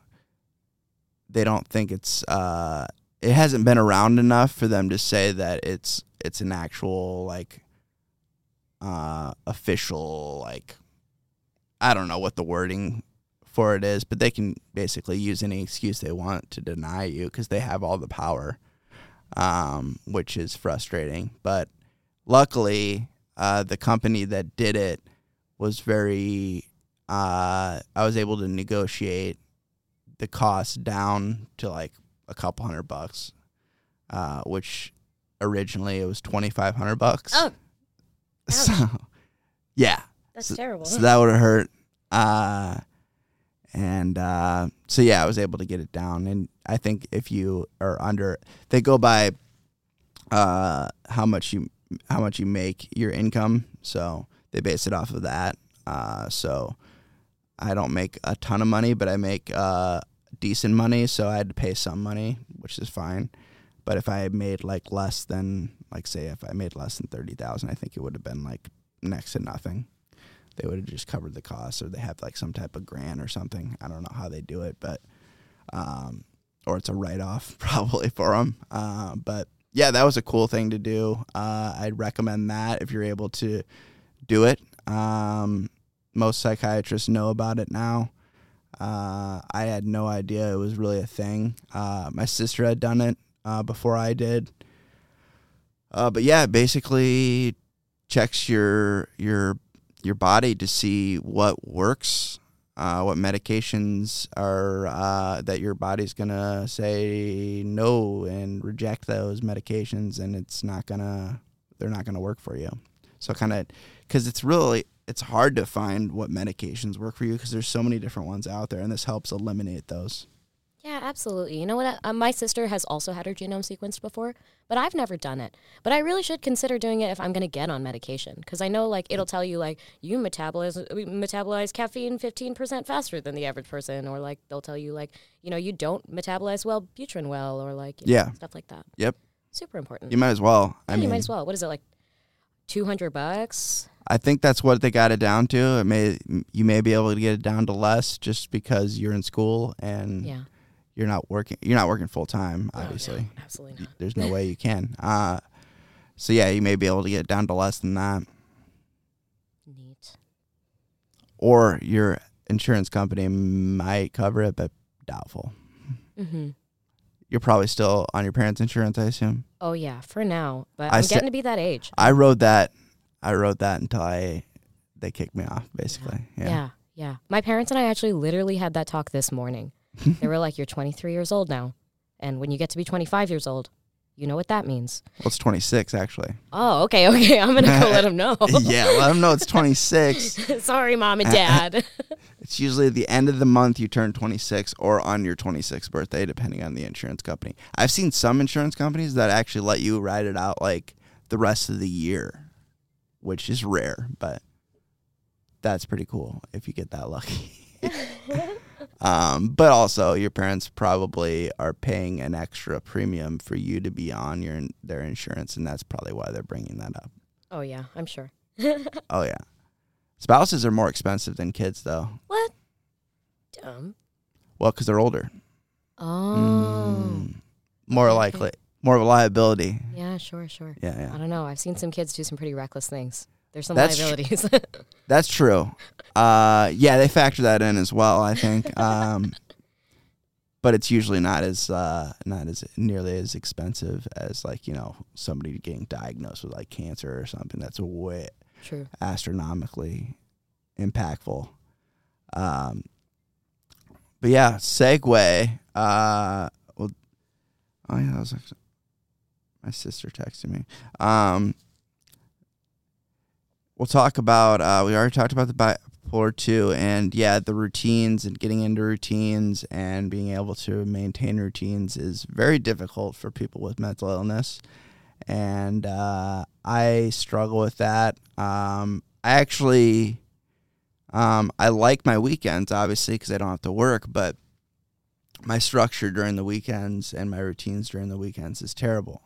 they don't think it's uh, it hasn't been around enough for them to say that it's it's an actual like uh official like I don't know what the wording for it is, but they can basically use any excuse they want to deny you because they have all the power, um, which is frustrating. But luckily, uh, the company that did it was very. Uh, I was able to negotiate the cost down to like a couple hundred bucks, uh, which originally it was twenty five hundred bucks. Oh, so yeah, that's So- terrible. so that would have hurt. Uh, and uh, so yeah, I was able to get it down. And I think if you are under, they go by uh, how much you how much you make your income. So they base it off of that. Uh, so I don't make a ton of money, but I make uh, decent money. So I had to pay some money, which is fine. But if I made like less than, like say, if I made less than thirty thousand, I think it would have been like next to nothing they would have just covered the costs or they have like some type of grant or something. I don't know how they do it but um or it's a write-off probably for them uh, but yeah that was a cool thing to do. Uh, i'd recommend that if you're able to do it. Um, most psychiatrists know about it now. Uh, i had no idea it was really a thing. Uh, my sister had done it uh, before i did. Uh, but yeah basically checks your your your body to see what works, uh, what medications are uh, that your body's gonna say no and reject those medications, and it's not gonna they're not gonna work for you. So kind of because it's really it's hard to find what medications work for you because there's so many different ones out there, and this helps eliminate those. Yeah, absolutely. You know what? Uh, my sister has also had her genome sequenced before, but I've never done it. But I really should consider doing it if I'm going to get on medication because I know like it'll tell you like you metabolize metabolize caffeine 15% faster than the average person or like they'll tell you like, you know, you don't metabolize well butrin well or like you know, Yeah. stuff like that. Yep, Super important. you might as well. I mean, you might as well. What is it like 200 bucks? I think that's what they got it down to. It may you may be able to get it down to less just because you're in school and Yeah. You're not working you're not working full time Oh, no, obviously absolutely not. there's no way you can uh so yeah you may be able to get down to less than that Neat. or your insurance company might cover it but doubtful Mhm. you're probably still on your parents insurance i assume Oh yeah, for now. But I I'm sta- getting to be that age. i rode that i rode that until i they kicked me off basically yeah, Yeah, yeah. My parents and I actually literally had that talk this morning. they were like, "You're 23 years old now, and when you get to be 25 years old, You know what that means. Well, it's 26 actually. Oh, okay, okay. I'm gonna go let them know. yeah, let them know it's 26. Sorry, mom and uh, uh, dad. It's usually at the end of the month you turn 26 or on your 26th birthday, depending on the insurance company. I've seen some insurance companies that actually let you ride it out like the rest of the year, which is rare, but that's pretty cool if you get that lucky. Um, but also, your parents probably are paying an extra premium for you to be on your their insurance, and that's probably why they're bringing that up. oh yeah, I'm sure. Oh yeah, spouses are more expensive than kids, though. What? Dumb. Well, because they're older. Oh. Mm. more okay. likely, more of a liability. Yeah, sure, sure. Yeah, yeah. I don't know. I've seen some kids do some pretty reckless things. There's some That's tr- liabilities. that's true. Uh, yeah, they factor that in as well. I think, um, but it's usually not as uh, not as nearly as expensive as like you know somebody getting diagnosed with like cancer or something. That's way True. astronomically impactful. Um, but yeah, segue. Uh, well, oh yeah, that was actually, my sister texted me. Um, we'll talk about. Uh, we already talked about the bipolar two, and yeah, the routines and getting into routines and being able to maintain routines is very difficult for people with mental illness and uh, I struggle with that. Um, I actually, um, I like my weekends obviously because I don't have to work, but my structure during the weekends and my routines during the weekends is terrible.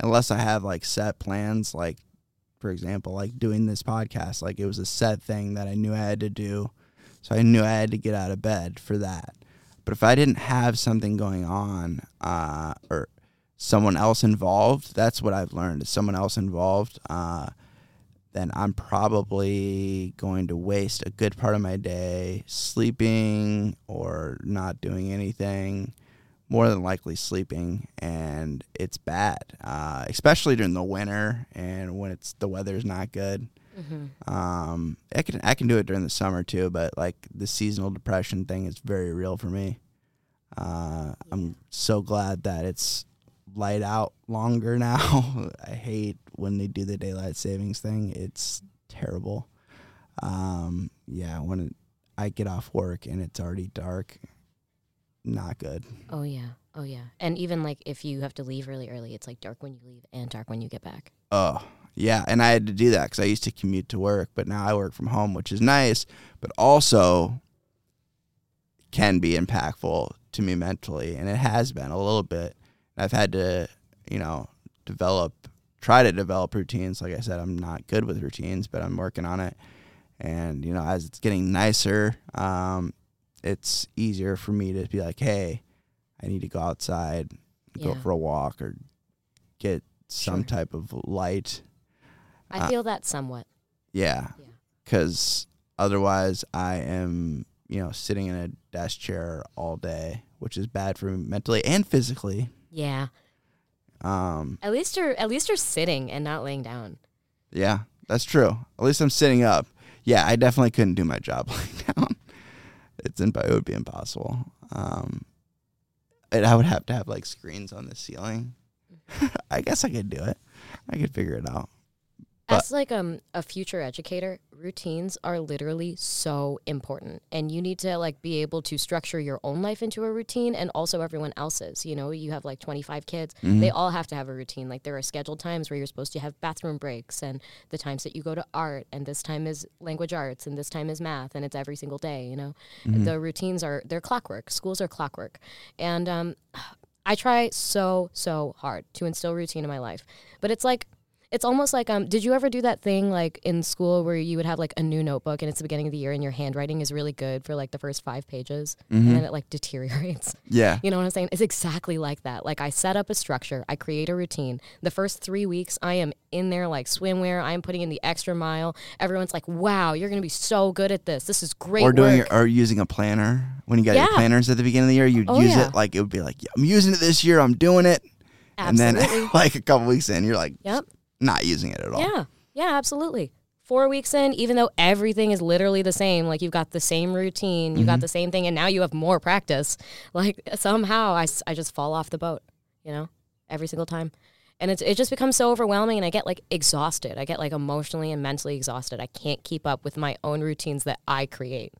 Unless I have like set plans, like for example, like doing this podcast, like it was a set thing that I knew I had to do, so I knew I had to get out of bed for that. But if I didn't have something going on, uh, or someone else involved, that's what I've learned. Is someone else involved, uh, then I'm probably going to waste a good part of my day sleeping or not doing anything. More than likely sleeping, and it's bad, uh, especially during the winter and when it's the weather's not good. hmm Um, I can I can do it during the summer too, but like the seasonal depression thing is very real for me. Uh, I'm so glad that it's light out longer now. I hate when they do the daylight savings thing. It's terrible. Um, yeah, when it, I get off work and it's already dark, not good. Oh yeah. Oh yeah. And even like if you have to leave really early, it's like dark when you leave and dark when you get back. Oh, yeah. And I had to do that because I used to commute to work, but now I work from home, which is nice, but also can be impactful to me mentally. And it has been a little bit. I've had to, you know, develop, try to develop routines. Like I said, I'm not good with routines, but I'm working on it. And, you know, as it's getting nicer, um, it's easier for me to be like, hey, I need to go outside, go Yeah. for a walk, or get some Sure. type of light. I Uh, feel that somewhat. Yeah. Yeah. Because otherwise, I am, you know, sitting in a desk chair all day, which is bad for me mentally and physically. Yeah. Um, At least you're at least you're sitting and not laying down. yeah, that's true. At least I'm sitting up. Yeah, I definitely couldn't do my job lying down. It's imp- it would be impossible. Um, and I would have to have like screens on the ceiling. I guess I could do it. I could figure it out. But- As like um a future educator, routines are literally so important, and you need to like be able to structure your own life into a routine, and also everyone else's. You know, you have like twenty five kids; Mm-hmm. they all have to have a routine. Like there are scheduled times where you're supposed to have bathroom breaks, and the times that you go to art, and this time is language arts, and this time is math, and it's every single day. You know, Mm-hmm. the routines are they're clockwork. Schools are clockwork, and um, I try so so hard to instill routine in my life, but it's like it's almost like um did you ever do that thing like in school where you would have like a new notebook and it's the beginning of the year and your handwriting is really good for like the first 5 pages and then it like deteriorates. Yeah. You know what I'm saying? It's exactly like that. Like I set up a structure, I create a routine. The first 3 weeks I am in there like swimwear, I'm putting in the extra mile. Everyone's like, "Wow, you're going to be so good at this. This is great or doing work." or using a planner when you got your planners at the beginning of the year you'd Oh, use yeah. it like it would be like yeah, i'm using it this year i'm doing it and then like a couple weeks in you're like Yep. Not using it at all Yeah. Yeah, absolutely. Four weeks in, even though everything is literally the same, like you've got the same routine, you Mm-hmm. got the same thing, and now you have more practice. Like somehow I, I just fall off the boat, you know? every single time. And it's it just becomes so overwhelming and I get like exhausted. I get like emotionally and mentally exhausted. I can't keep up with my own routines that I create.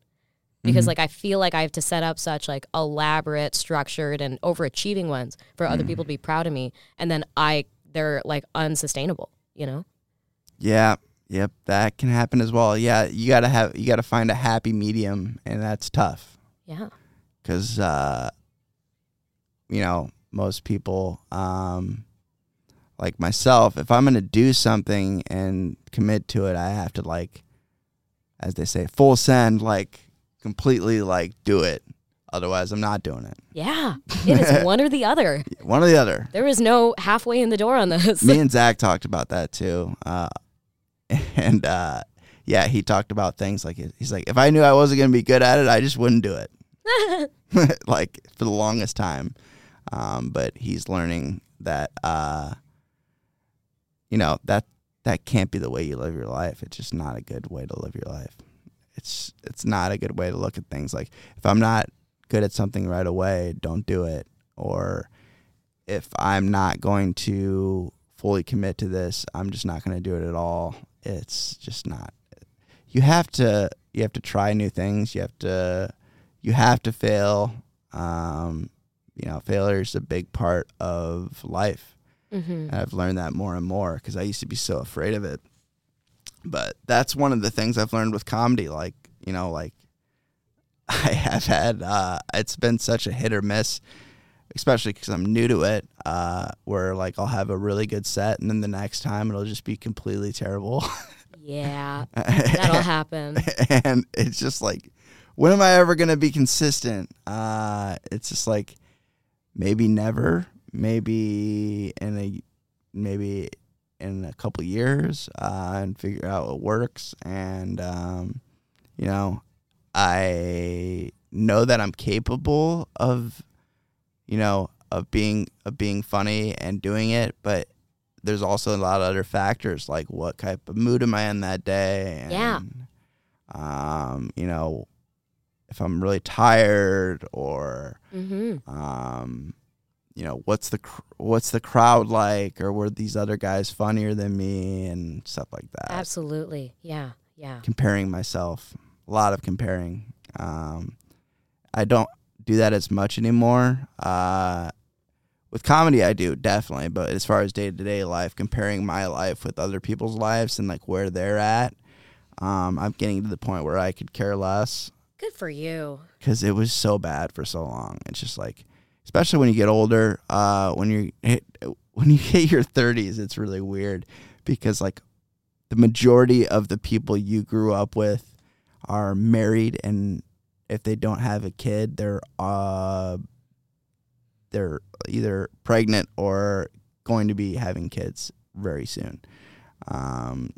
Because Mhm. like I feel like I have to set up such like elaborate, structured and overachieving ones for other Mm. people to be proud of me and then I they're like unsustainable, you know? Yeah. Yep. That can happen as well. Yeah. You gotta have you gotta find a happy medium, and that's tough Yeah. because uh, you know most people, um, like myself, if I'm gonna do something and commit to it, I have to like, as they say, full send, like completely like do it. Otherwise, I'm not doing it. Yeah. It is one or the other. One or the other. There is no halfway in the door on this. me and Zach talked about that too. Uh, and uh, yeah, he talked about things like he's like, if I knew I wasn't gonna be good at it, I just wouldn't do it. like for the longest time. Um, but he's learning that uh, you know that that can't be the way you live your life. It's just not a good way to live your life. It's it's not a good way to look at things. Like if I'm not good at something right away, don't do it. Or if I'm not going to fully commit to this, I'm just not going to do it at all. It's just not. You have to you have to try new things. You have to you have to fail. Um, you know, failure is a big part of life. hmm And I've learned that more and more because I used to be so afraid of it. But that's one of the things I've learned with comedy. Like, you know, like I have had, uh, it's been such a hit or miss, especially because I'm new to it, uh, where like I'll have a really good set and then the next time it'll just be completely terrible. Yeah. That'll happen. and it's just like, when am I ever going to be consistent? Uh, it's just like, maybe never, maybe in a, maybe in a couple years, uh, and figure out what works. And, um, you know, I know that I'm capable of, you know, of being, of being funny and doing it, but there's also a lot of other factors like what type of mood am I in that day? And, Yeah. Um, you know, if I'm really tired or hmm um, you know, what's the cr- what's the crowd like, or were these other guys funnier than me, and stuff like that. Absolutely. Yeah. Yeah. Comparing myself, a lot of comparing. Um, I don't do that as much anymore. Uh, with comedy, I do definitely, but as far as day to day life, comparing my life with other people's lives and like where they're at, um, I'm getting to the point where I could care less Good for you. because it was so bad for so long. It's just like, especially when you get older, uh, when you hit when you hit your 30s, it's really weird because like the majority of the people you grew up with are married, and if they don't have a kid, they're uh they're either pregnant or going to be having kids very soon. Um,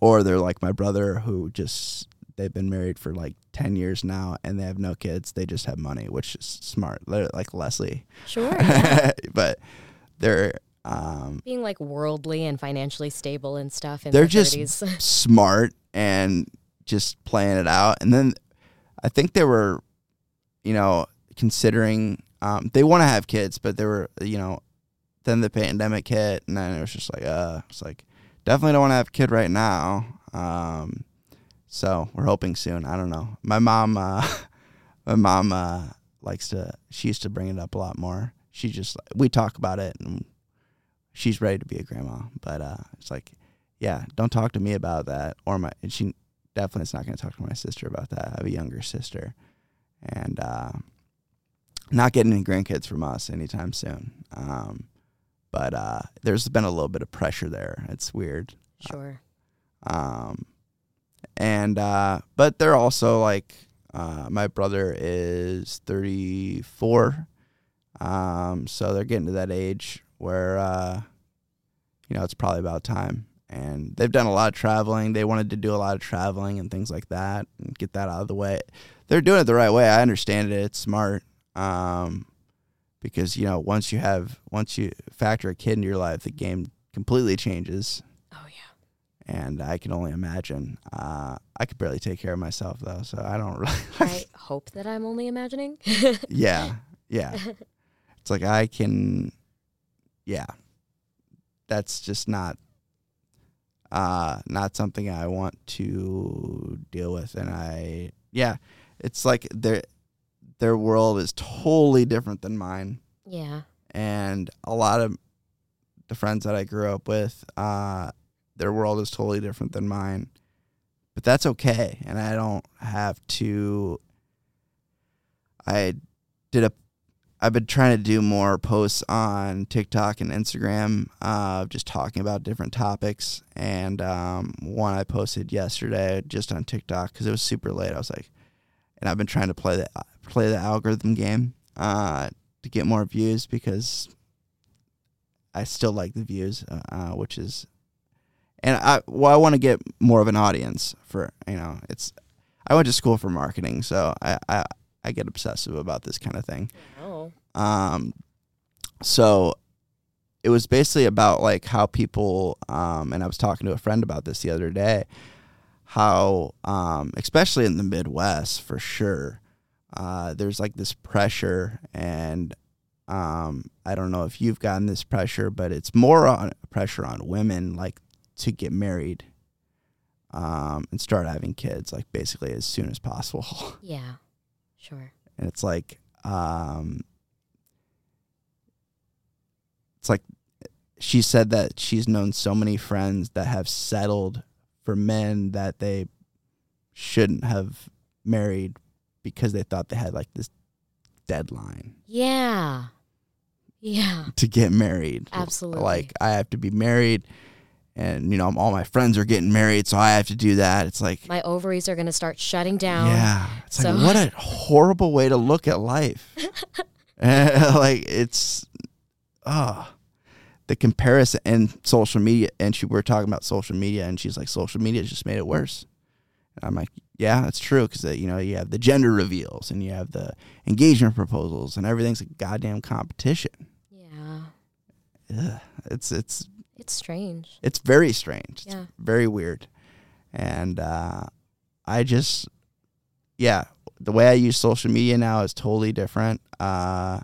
or they're like my brother who just they've been married for like 10 years now and they have no kids they just have money which is smart they're like leslie Sure. Yeah. but they're um, Being like worldly and financially stable and stuff in They're just 30s. smart and just playing it out. And then i think they were you know considering um, they want to have kids but they were you know then the pandemic hit and then it was just like uh it's like definitely don't want to have a kid right now. Um so we're hoping soon. I don't know. My mom uh my mom uh likes to she used to bring it up a lot more. She just we talk about it and she's ready to be a grandma. But uh it's like yeah don't talk to me about that or my and she definitely is not going to talk to my sister about that. I have a younger sister. And uh not getting any grandkids from us anytime soon. Um but uh there's been a little bit of pressure there. It's weird. Sure. um and uh but they're also like uh my brother is 34 um so they're getting to that age where uh you know it's probably about time and they've done a lot of traveling they wanted to do a lot of traveling and things like that and get that out of the way they're doing it the right way i understand it it's smart um because you know once you have once you factor a kid into your life the game completely changes Oh, yeah. and I can only imagine. Uh, I could barely take care of myself though, so I don't really. I hope that I'm only imagining. yeah, yeah. It's like I can, yeah, that's just not uh not something I want to deal with and I yeah, it's like their their world is totally different than mine Yeah. and a lot of the friends that I grew up with uh their world is totally different than mine. But that's okay and I don't have to I did a I've been trying to do more posts on TikTok and Instagram, uh, just talking about different topics. And um, one I posted yesterday just on TikTok because it was super late. I was like, and I've been trying to play the play the algorithm game uh, to get more views because I still like the views, uh, uh, which is, and I well I want to get more of an audience for you know it's. I went to school for marketing, so I, I I get obsessive about this kind of thing. Um, so it was basically about like how people, um, and I was talking to a friend about this the other day, how, um, especially in the Midwest for sure, uh, there's like this pressure and, um, I don't know if you've gotten this pressure, but it's more on pressure on women, like to get married, um, and start having kids, like basically as soon as possible. Yeah. Sure. and it's like um it's like she said that she's known so many friends that have settled for men that they shouldn't have married because they thought they had like this deadline Yeah. Yeah. to get married Absolutely. like i have to be married and you know all my friends are getting married so i have to do that it's like My ovaries are going to start shutting down. Yeah. It's So- like what a horrible way to look at life. Like it's oh the comparison and social media and she we are talking about social media and she's like social media just made it worse. And I'm like, yeah, that's true because you know you have the gender reveals and you have the engagement proposals and everything's a goddamn competition. Yeah. Ugh. It's it's It's strange. it's very strange. It's Yeah. very weird. And uh, I just, yeah, the way I use social media now is totally different. Uh,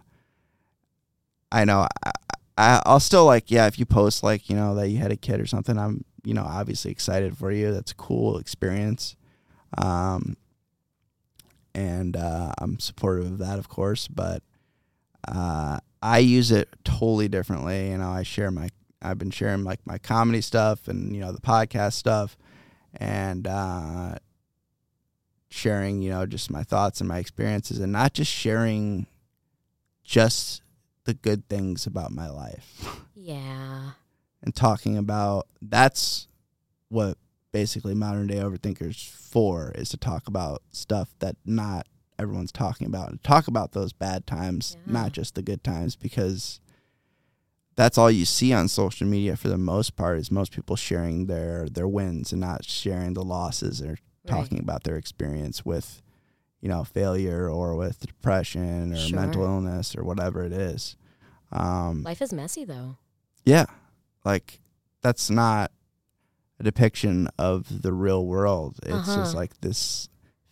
I know I, I, I'll still like, yeah, if you post like, you know, that you had a kid or something, I'm, you know, obviously excited for you. That's a cool experience. Um, and uh, I'm supportive of that, of course, but uh, I use it totally differently. You know, I share my I've been sharing like my comedy stuff and you know the podcast stuff, and uh, sharing you know just my thoughts and my experiences, and not just sharing just the good things about my life Yeah. and talking about that's what basically modern day overthinkers for is to talk about stuff that not everyone's talking about and talk about those bad times Yeah. not just the good times because that's all you see on social media for the most part is most people sharing their their wins and not sharing the losses or talking about their experience with you know failure or with depression or Sure. mental illness or whatever it is um Life is messy though. yeah. Like that's not a depiction of the real world. It's Uh-huh. just like this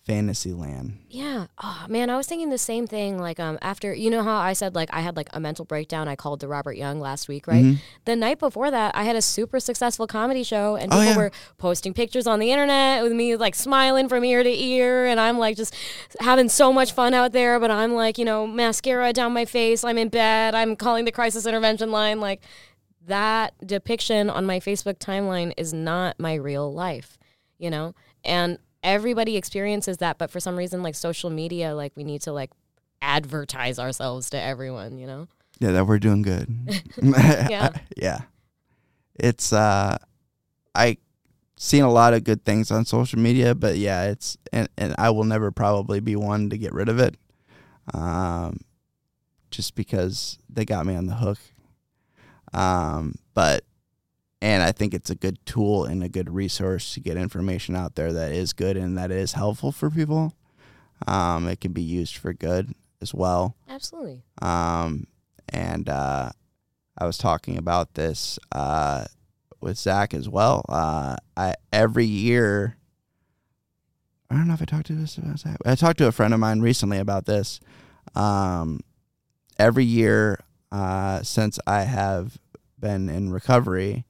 fantasy land. Yeah. Oh man, I was thinking the same thing. Like um after you know how I said like I had like a mental breakdown. I called the Robert Young last week, right? Mhm. The night before that, I had a super successful comedy show, and Oh, people yeah. were posting pictures on the internet with me like smiling from ear to ear, and I'm like just having so much fun out there. But I'm like, you know, mascara down my face. I'm in bed. I'm calling the crisis intervention line. Like that depiction on my Facebook timeline is not my real life, you know? And everybody experiences that, but for some reason, like social media, like we need to like advertise ourselves to everyone, you know? Yeah, that we're doing good. Yeah. yeah. It's uh I seen a lot of good things on social media, but yeah, it's and, and I will never probably be one to get rid of it. Um just because they got me on the hook. Um but and I think it's a good tool and a good resource to get information out there that is good and that is helpful for people. Um it can be used for good as well. Absolutely. Um, and uh, I was talking about this uh, with Zach as well. Uh, I every year, I don't know if I talked to this about Zach. I talked to a friend of mine recently about this. Um, every year, uh, since I have been in recovery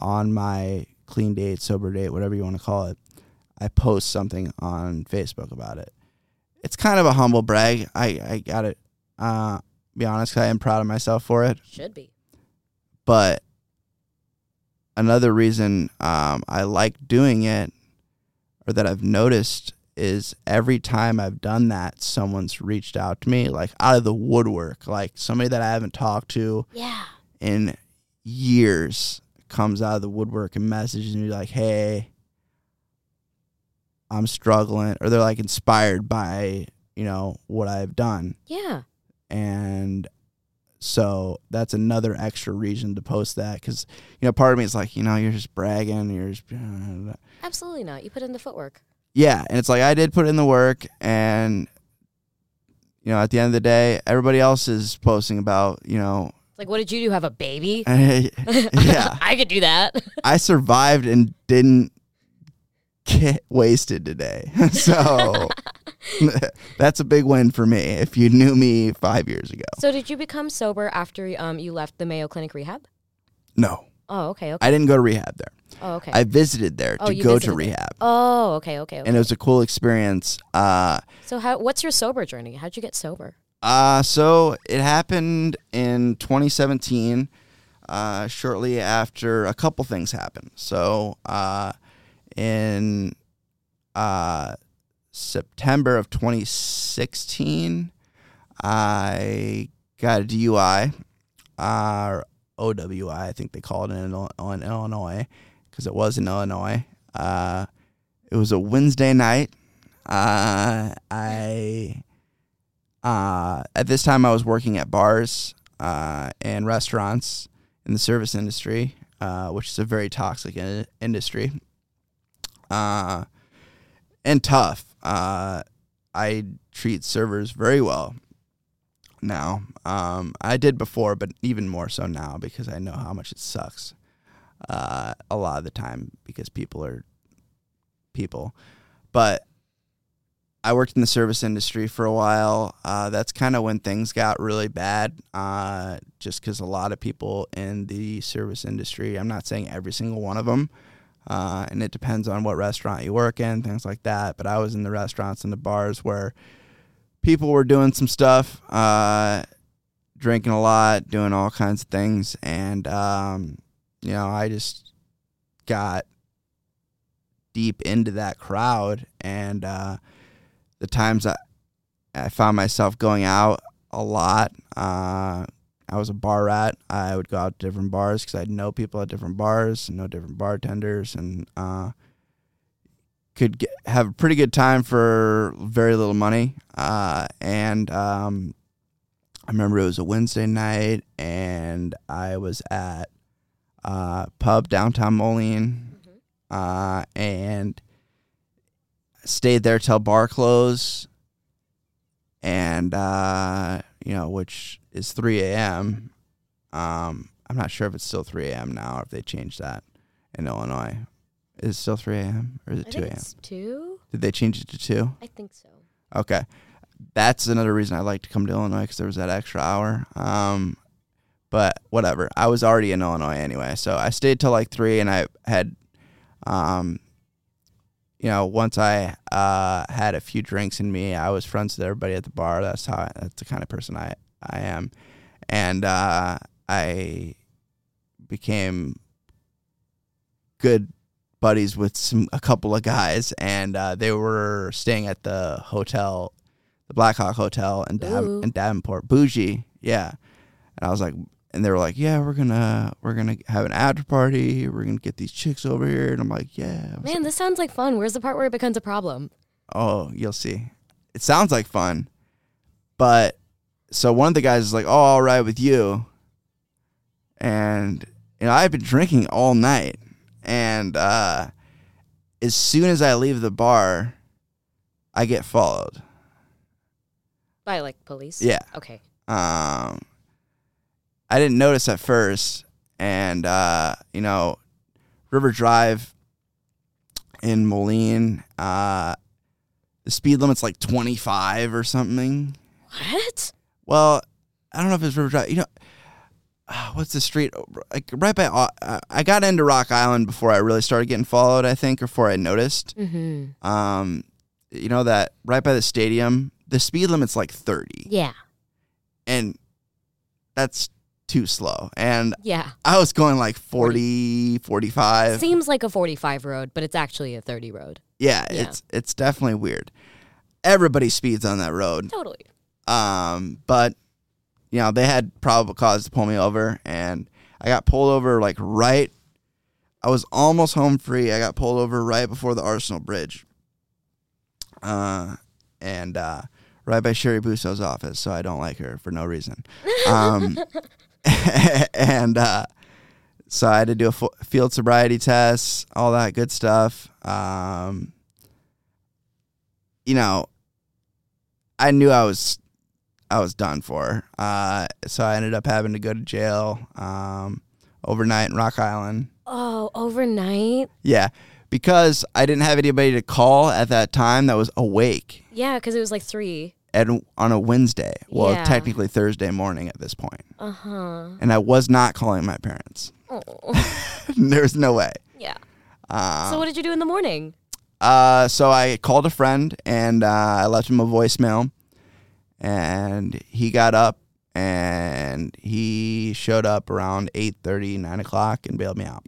on my clean date, sober date, whatever you want to call it, I post something on Facebook about it. It's kind of a humble brag. I, I got it. Uh, be honest, I am proud of myself for it. Should be. But another reason um, I like doing it, or that I've noticed, is every time I've done that, someone's reached out to me, like out of the woodwork, like somebody that I haven't talked to Yeah. in years comes out of the woodwork and messages me like, "Hey, I'm struggling," or they're like inspired by you know what I've done, Yeah. and so that's another extra reason to post that because you know part of me is like, you know, you're just bragging, you're just Absolutely not. You put in the footwork. yeah, and it's like I did put in the work, and you know, at the end of the day, everybody else is posting about you know, like, what did you do? Have a baby? yeah. I could do that. I survived and didn't get wasted today. so that's a big win for me. If you knew me five years ago, so, did you become sober after um, you left the Mayo Clinic rehab? no, Oh, okay. okay. I didn't go to rehab there. Oh, okay. I visited there Oh, to go to there. rehab, oh, okay, okay, okay. and it was a cool experience. Uh, so, how? What's your sober journey? How'd you get sober? Uh, so it happened in 2017, uh, shortly after a couple things happened. So, uh, in uh, September of 2016, I got a DUI, uh, OWI, I think they call it in, in Illinois, because it was in Illinois. Uh, it was a Wednesday night. Uh, I uh, at this time, I was working at bars uh, and restaurants in the service industry, uh, which is a very toxic in- industry uh, and tough. Uh, I treat servers very well now. Um, I did before, but even more so now because I know how much it sucks uh, a lot of the time because people are people. But I worked in the service industry for a while. Uh, that's kind of when things got really bad, uh, just because a lot of people in the service industry, I'm not saying every single one of them, uh, and it depends on what restaurant you work in, things like that. But I was in the restaurants and the bars where people were doing some stuff, uh, drinking a lot, doing all kinds of things. And, um, you know, I just got deep into that crowd and, uh, the times I, I found myself going out a lot. Uh, I was a bar rat. I would go out to different bars because I'd know people at different bars, and know different bartenders, and uh, could get, have a pretty good time for very little money. Uh, and um, I remember it was a Wednesday night, and I was at uh, pub downtown Moline, uh, and stayed there till bar close, and uh, you know, which is three a.m. Um, I'm not sure if it's still three a.m. now or if they changed that in Illinois. Is it still three a.m. or is I it two a.m.? it's two. Did they change it to two? I think so. Okay, that's another reason I like to come to Illinois because there was that extra hour. Um, but whatever, I was already in Illinois anyway, so I stayed till like three, and I had, um, you know, once I uh had a few drinks in me, I was friends with everybody at the bar. That's how I, that's the kind of person I I am, and uh, I became good buddies with some a couple of guys, and uh, they were staying at the hotel, the Blackhawk Hotel in, Dav- in Davenport, bougie, yeah. And I was like, and they were like, yeah, we're gonna we're gonna have an after party. We're gonna get these chicks over here, and I'm like, yeah. I was Man, this sounds like fun. Where's the part where it becomes a problem? Oh, you'll see. It sounds like fun. But so one of the guys is like, "Oh, all right with you." And you know, I've been drinking all night and uh as soon as I leave the bar, I get followed. By like police? Yeah. Okay. Um I didn't notice at first and uh you know, River Drive in Moline, uh the speed limit's like 25 or something. What? Well, I don't know if it's River Drive. You know, uh, what's the street like right by uh, I got into Rock Island before I really started getting followed, I think, or before I noticed. Mm-hmm. Um, you know that right by the stadium, the speed limit's like 30. Yeah. And that's too slow. And Yeah. I was going like 40, 45. Seems like a 45 road, but it's actually a 30 road. Yeah, Yeah. it's it's definitely weird. Everybody speeds on that road. Totally. Um, but you know, they had probable cause to pull me over and I got pulled over like right I was almost home free. I got pulled over right before the Arsenal Bridge. Uh and uh right by Cheri Bustos's office, so I don't like her for no reason. Um and uh so I had to do a field sobriety test, all that good stuff. Um you know, I knew I was I was done for. Uh, so I ended up having to go to jail um, overnight in Rock Island. Oh, overnight? Yeah, because I didn't have anybody to call at that time that was awake Yeah, because it was like three. And on a Wednesday. Well, Yeah. technically Thursday morning at this point, Uh huh. and I was not calling my parents. Oh. There's no way. yeah. Uh, So what did you do in the morning? Uh, so I called a friend and uh, I left him a voicemail, and he got up and he showed up around 8 30, 9 o'clock and bailed me out.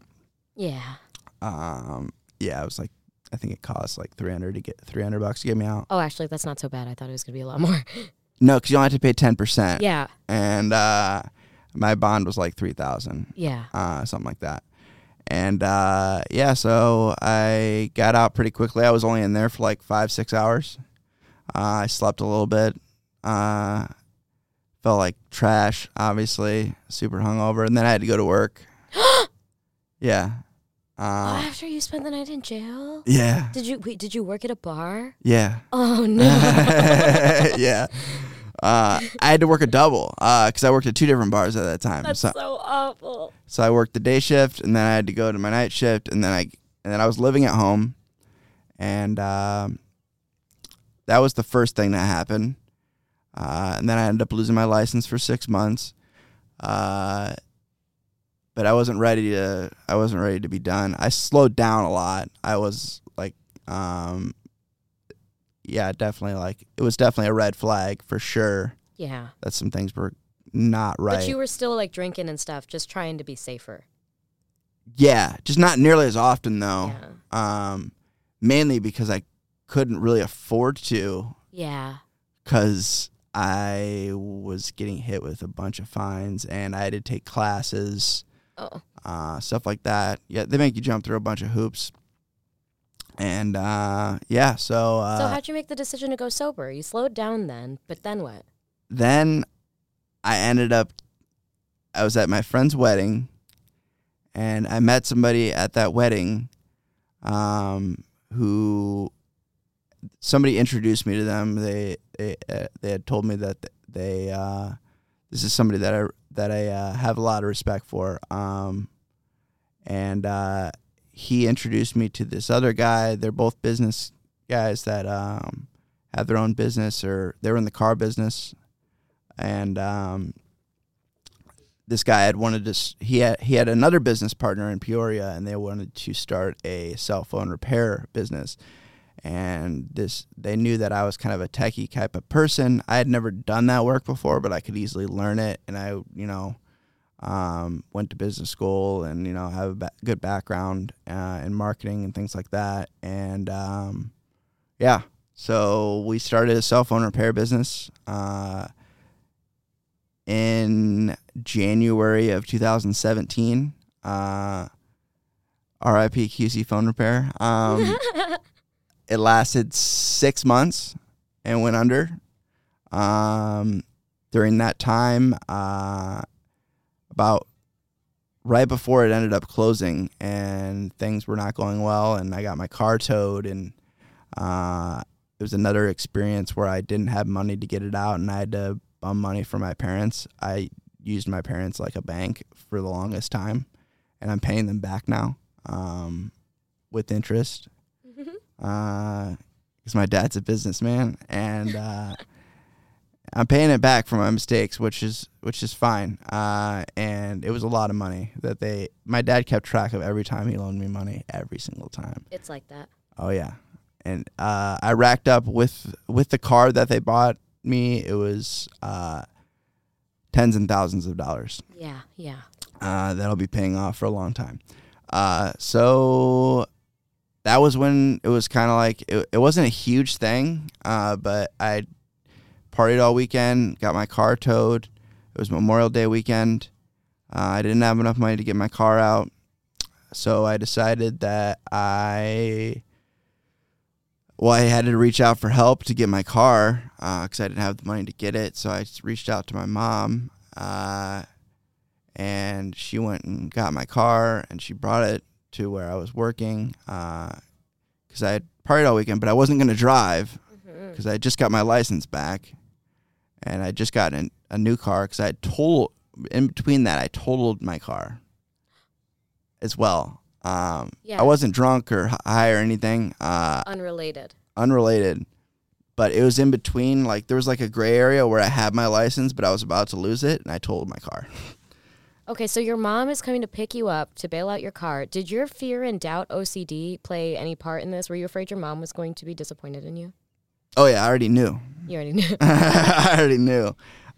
Yeah. Um, yeah, I was like I think it cost like three hundred to get three hundred bucks to get me out. Oh, actually, that's not so bad. I thought it was gonna be a lot more. No, because you only have to pay ten percent. yeah. and uh, my bond was like three thousand. Yeah. uh, something like that. And uh, yeah, so I got out pretty quickly. I was only in there for like five, six hours. Uh, I slept a little bit. Uh, felt like trash, obviously, super hungover, and then I had to go to work. yeah, Oh, uh, after you spent the night in jail? yeah, Did you wait? Did you work at a bar? yeah, Oh no. yeah. Uh, I had to work a double because I worked at two different bars at that time. That's so, so awful. So I worked the day shift, and then I had to go to my night shift, and then I and then I was living at home, and um, that was the first thing that happened. Uh, and then I ended up losing my license for six months. Uh, but I wasn't ready to. I wasn't ready to be done. I slowed down a lot. I was like, um, yeah, definitely like it was definitely a red flag for sure. Yeah. That some things were not right. But you were still like drinking and stuff, just trying to be safer. Yeah, just not nearly as often though. Yeah. Um, mainly because I couldn't really afford to Yeah. because I was getting hit with a bunch of fines and I had to take classes, Oh. uh, stuff like that. Yeah, they make you jump through a bunch of hoops. And uh, yeah, so, uh, so how'd you make the decision to go sober? You slowed down then, but then what? then I ended up I was at my friend's wedding and I met somebody at that wedding um, who somebody introduced me to them they they uh, they had told me that they uh, this is somebody that I that I uh, have a lot of respect for um, and uh, he introduced me to this other guy. They're both business guys that um, have their own business or they're in the car business. And um, this guy had wanted to he had he had another business partner in Peoria and they wanted to start a cell phone repair business and this they knew that I was kind of a techie type of person I had never done that work before but I could easily learn it and I you know um, went to business school and you know have a ba- good background uh, in marketing and things like that and um, yeah so we started a cell phone repair business uh, in January of 2017. Uh, RIP QC phone repair. Um, it lasted six months and went under. Um, during that time, uh, about right before it ended up closing and things were not going well, and I got my car towed, and uh, it was another experience where I didn't have money to get it out, and I had to bum money from my parents. I used my parents like a bank for the longest time, and I'm paying them back now um, with interest because my dad's a businessman, and uh, I'm paying it back for my mistakes, which is which is fine. Uh, and it was a lot of money that they. My dad kept track of every time he loaned me money, every single time. It's like that. Oh yeah, and uh, I racked up with with the car that they bought me. It was uh, tens and thousands of dollars. Yeah, yeah. Uh, that I'll be paying off for a long time. Uh, so that was when it was kind of like it, it wasn't a huge thing, uh, but I partied all weekend, got my car towed. It was Memorial Day weekend. Uh, I didn't have enough money to get my car out, so I decided that I well, I had to reach out for help to get my car because uh, I didn't have the money to get it. So I reached out to my mom, uh, and she went and got my car, and she brought it to where I was working because I had partied all weekend, but I wasn't going to drive because I just got my license back, and I just got an, a new car because I had totaled in between that I totaled my car as well. Um, Yeah. I wasn't drunk or high or anything. Uh, Unrelated. unrelated, but it was in between. Like there was like a gray area where I had my license, but I was about to lose it, and I totaled my car. Okay, so your mom is coming to pick you up to bail out your car. Did your fear and doubt OCD play any part in this? Were you afraid your mom was going to be disappointed in you? Oh yeah, I already knew. You already knew. I already knew.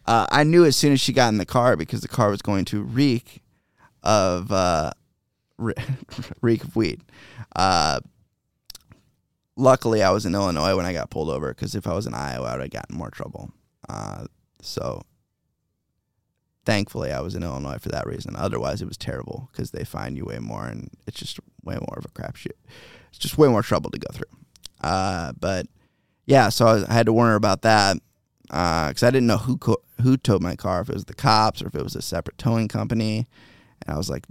Uh, I knew as soon as she got in the car because the car was going to reek of uh, re- reek of weed. Uh, luckily, I was in Illinois when I got pulled over because if I was in Iowa, I would have gotten more trouble. Uh, so thankfully, I was in Illinois for that reason. Otherwise, it was terrible because they fine you way more, and it's just way more of a crapshoot. It's just way more trouble to go through. Uh, but yeah, so I, had to wonder about that because I didn't know who co- who towed my car, if it was the cops or if it was a separate towing company. And I was like,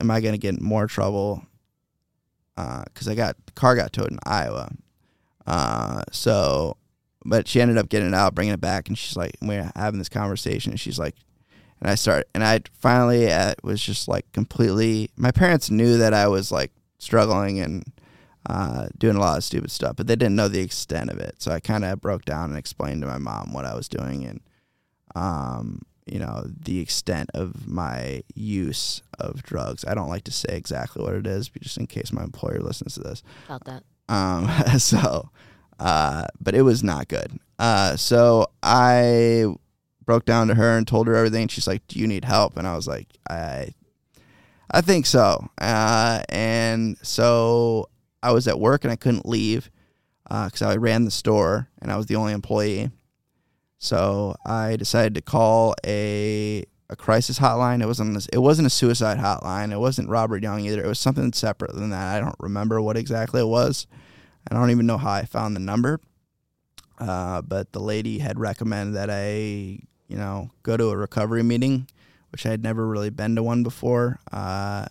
"Am I going to get in more trouble?" Because I got the car got towed in Iowa. Uh, so, but she ended up getting it out, bringing it back, and she's like, "We're having this conversation," and she's like, and I started and I finally uh, was just like completely. My parents knew that I was like struggling and uh, doing a lot of stupid stuff, but they didn't know the extent of it. So I kind of broke down and explained to my mom what I was doing and, um, you know, the extent of my use of drugs. I don't like to say exactly what it is, but just in case my employer listens to this. About that. Um, so, uh, but it was not good. Uh, so I broke down to her and told her everything. She's like, "Do you need help?" And I was like, "I, I think so." Uh, and so I was at work and I couldn't leave because I ran the store and I was the only employee. So I decided to call a a crisis hotline. It wasn't it wasn't a suicide hotline. It wasn't Robert Young either. It was something separate than that. I don't remember what exactly it was. I don't even know how I found the number. Uh, but the lady had recommended that I, you know, go to a recovery meeting, which I had never really been to one before. Uh,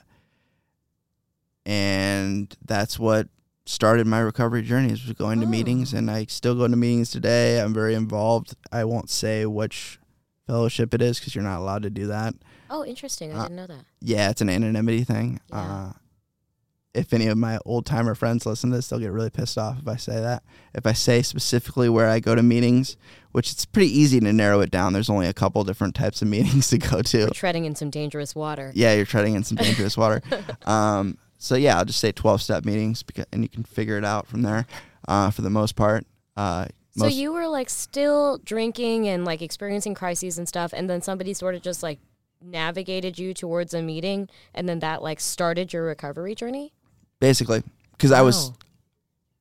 and that's what started my recovery journey is going to Oh. meetings and I still go to meetings today. I'm very involved. I won't say which fellowship it is because you're not allowed to do that. Oh, interesting. I Uh, didn't know that. Yeah, it's an anonymity thing. Yeah. Uh, if any of my old timer friends listen to this, they'll get really pissed off if I say that. If I say specifically where I go to meetings, which it's pretty easy to narrow it down. There's only a couple different types of meetings to go to. We're treading in some dangerous water. Yeah, you're treading in some dangerous water. Um, so yeah, I'll just say 12 step meetings, because, and you can figure it out from there. Uh, for the most part, uh, So most, you were like still drinking and like experiencing crises and stuff, and then somebody sort of just like navigated you towards a meeting, and then that like started your recovery journey. Basically, because I was Wow.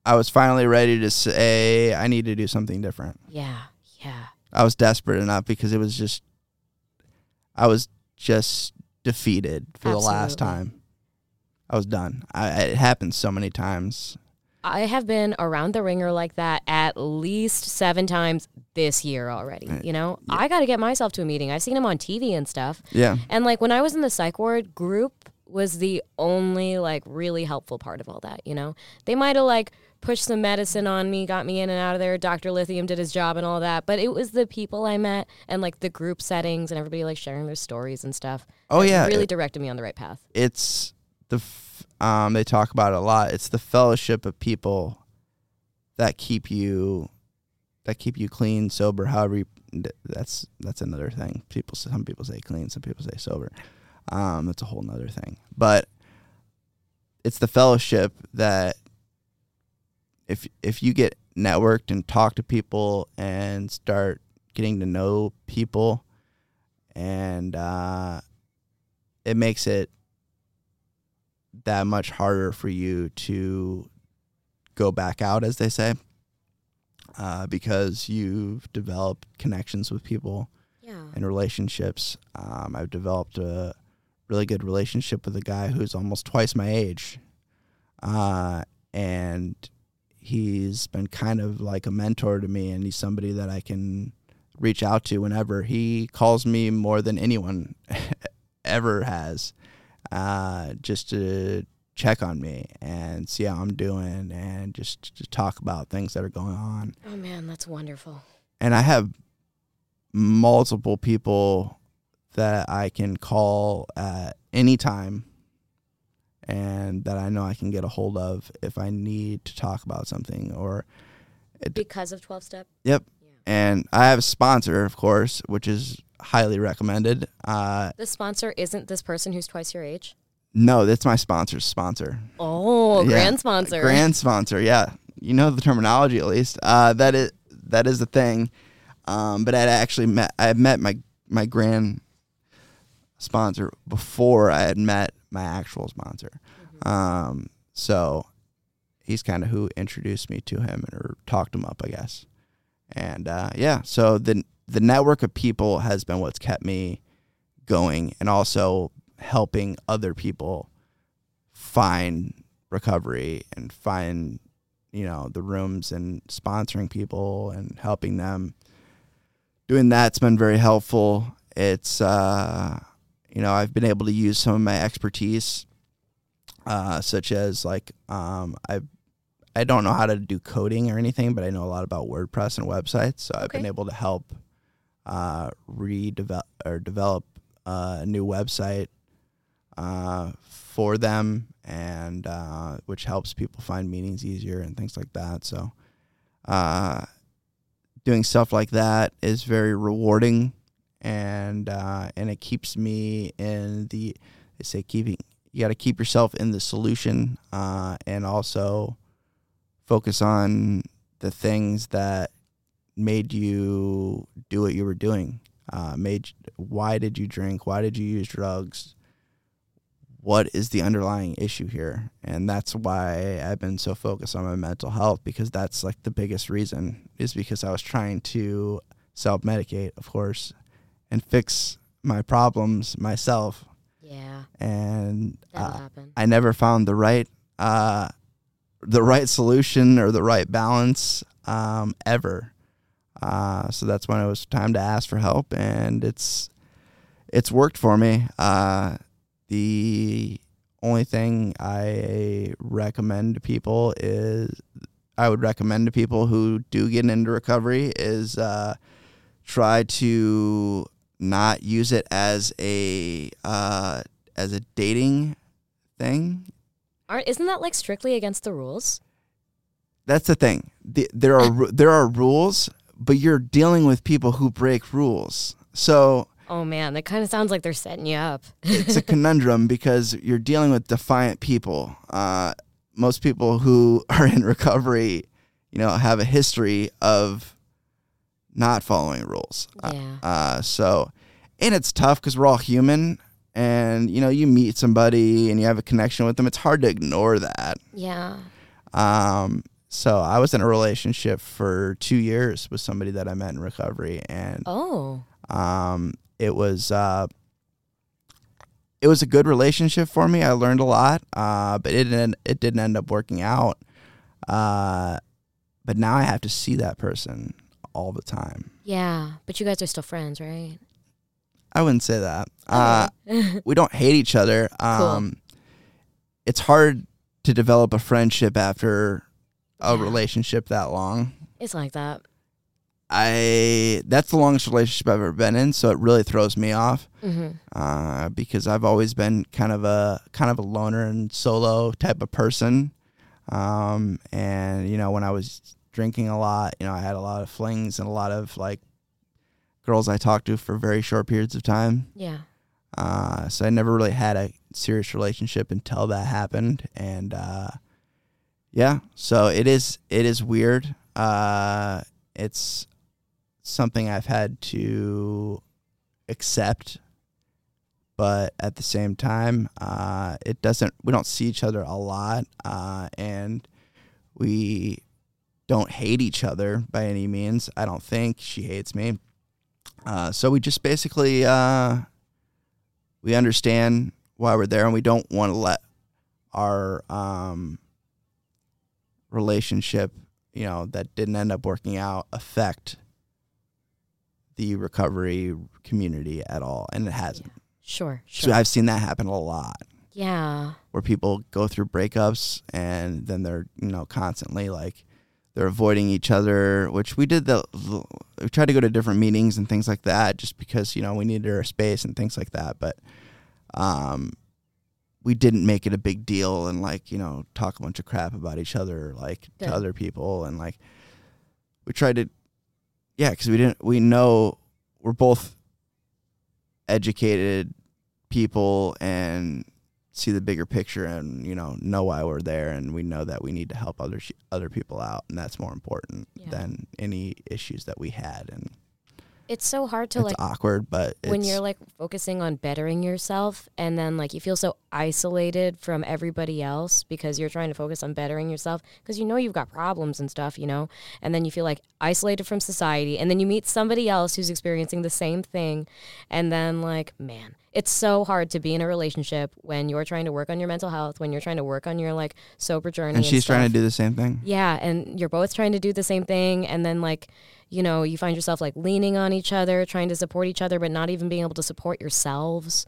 I was finally ready to say I need to do something different. Yeah, yeah. I was desperate enough because it was just I was just defeated for the last Absolutely. time. I was done. I, it happened so many times. I have been around the ringer like that at least seven times this year already. You know, I got to get myself to a meeting. I've seen him on TV and stuff. Yeah. And like when I was in the psych ward, group was the only like really helpful part of all that, you know? They might have like pushed some medicine on me, got me in and out of there. Dr. Lithium did his job and all that, but it was the people I met and like the group settings and everybody like sharing their stories and stuff. Oh yeah. Really it- directed me on the right path. it's the f- um they talk about it a lot. It's the fellowship of people that keep you that keep you clean, sober, however you that's that's another thing. People some people say clean, some people say sober. Um, that's a whole nother thing. But it's the fellowship that if if you get networked and talk to people and start getting to know people and uh, it makes it that much harder for you to go back out as they say uh, because you've developed connections with people Yeah. and relationships um, i've developed a really good relationship with a guy who's almost twice my age. Uh, and he's been kind of like a mentor to me and he's somebody that i can reach out to whenever. He calls me more than anyone ever has uh, just to check on me and see how i'm doing and just to talk about things that are going on. Oh man, that's wonderful. and I have multiple people that I can call at any time and that I know I can get a hold of if I need to talk about something or Because of 12 step? Yep. Yeah. and I have a sponsor of course which is highly recommended uh The sponsor isn't this person who's twice your age? no that's my sponsor's sponsor Oh, Yeah. grand sponsor. Grand sponsor, yeah. You know the terminology at least. Uh, that is that is the thing. Um, but I actually met I met my my grand sponsor before I had met my actual sponsor. Um, so he's kind of who introduced me to him or talked him up, I guess. And uh, yeah, so the the network of people has been what's kept me going, and also helping other people find recovery and find you know the rooms and sponsoring people and helping them doing that's been very helpful it's uh you know i've been able to use some of my expertise uh such as like um i i don't know how to do coding or anything but i know a lot about wordpress and websites. So i've been able to help uh redevelop or develop uh, a new website uh, for them, and uh, which helps people find meetings easier and things like that. So, uh, doing stuff like that is very rewarding, and uh, and it keeps me in the. They say keeping you got to keep yourself in the solution, uh, and also focus on the things that made you do what you were doing. Uh, made why did you drink? Why did you use drugs? What is the underlying issue here? And that's why I've been so focused on my mental health because that's like the biggest reason is because I was trying to self medicate, of course, and fix my problems myself. Yeah, And uh. I never found the right uh, the right solution or the right balance um, ever. Uh, so that's when it was time to ask for help, and it's it's worked for me. Uh, the only thing I recommend to people is I would recommend to people who do get into recovery is uh, try to not use it as a uh, as a dating thing. Aren't isn't that like strictly against the rules? That's the thing. The, there are there are rules, but you're dealing with people who break rules. So Oh man, that kind of sounds like they're setting you up. it's a conundrum because you're dealing with defiant people. Uh, most people who are in recovery, you know, have a history of not following rules. Uh, Yeah. Uh, so, and it's tough because we're all human, and you know, you meet somebody and you have a connection with them. It's hard to ignore that. Yeah. Um, so I was in a relationship for two years with somebody that I met in recovery, and Oh. um, it was uh, it was a good relationship for me. I learned a lot, uh, but it didn't it didn't end up working out. Uh, but now I have to see that person all the time. Yeah, but you guys are still friends, right? I wouldn't say that. Uh, we don't hate each other. Um, It's hard to develop a friendship after a Yeah. relationship that long. it's like that. I that's the longest relationship I've ever been in, so it really throws me off hmm uh, because I've always been kind of a kind of a loner and solo type of person. Um, and you know, when I was drinking a lot, you know, I had a lot of flings and a lot of like girls I talked to for very short periods of time. Yeah. Uh, so I never really had a serious relationship until that happened, and uh, yeah, so it is it is weird. Uh, it's something I've had to accept, but at the same time, uh, it doesn't. We don't see each other a lot, uh, and we don't hate each other by any means. I don't think she hates me. Uh, so we just basically uh, we understand why we're there, and we don't want to let our um, relationship, you know, that didn't end up working out, affect the recovery community at all, and it hasn't. Sure. So Sure. I've seen that happen a lot, yeah. where people go through breakups, and then they're you know constantly like they're avoiding each other. Which we did the we tried to go to different meetings and things like that, just because you know we needed our space and things like that, but um we didn't make it a big deal and like you know talk a bunch of crap about each other like to other people and like we tried to yeah because we didn't we know we're both educated people and see the bigger picture and you know know why we're there and we know that we need to help other sh- other people out and that's more important Yeah. than any issues that we had and It's so hard to it's like awkward but when you're like focusing on bettering yourself and then like you feel so isolated from everybody else because you're trying to focus on bettering yourself because you know you've got problems and stuff, you know, and then you feel like isolated from society and then you meet somebody else who's experiencing the same thing and then like, man, it's so hard to be in a relationship when you're trying to work on your mental health, when you're trying to work on your like sober journey and she's trying stuff. to do the same thing Yeah, and you're both trying to do the same thing and then like, you know, you find yourself like leaning on each other, trying to support each other but not even being able to support yourselves.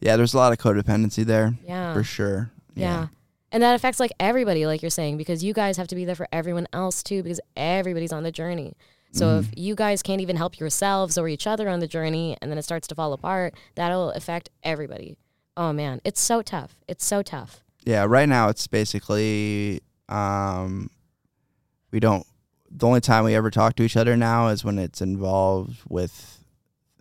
yeah there's a lot of codependency there Yeah. for sure Yeah. And that affects like everybody like you're saying because you guys have to be there for everyone else too because everybody's on the journey. So if you guys can't even help yourselves or each other on the journey and then it starts to fall apart, that'll affect everybody. Oh man, it's so tough. It's so tough. yeah right now it's basically um we don't the only time we ever talk to each other now is when it's involved with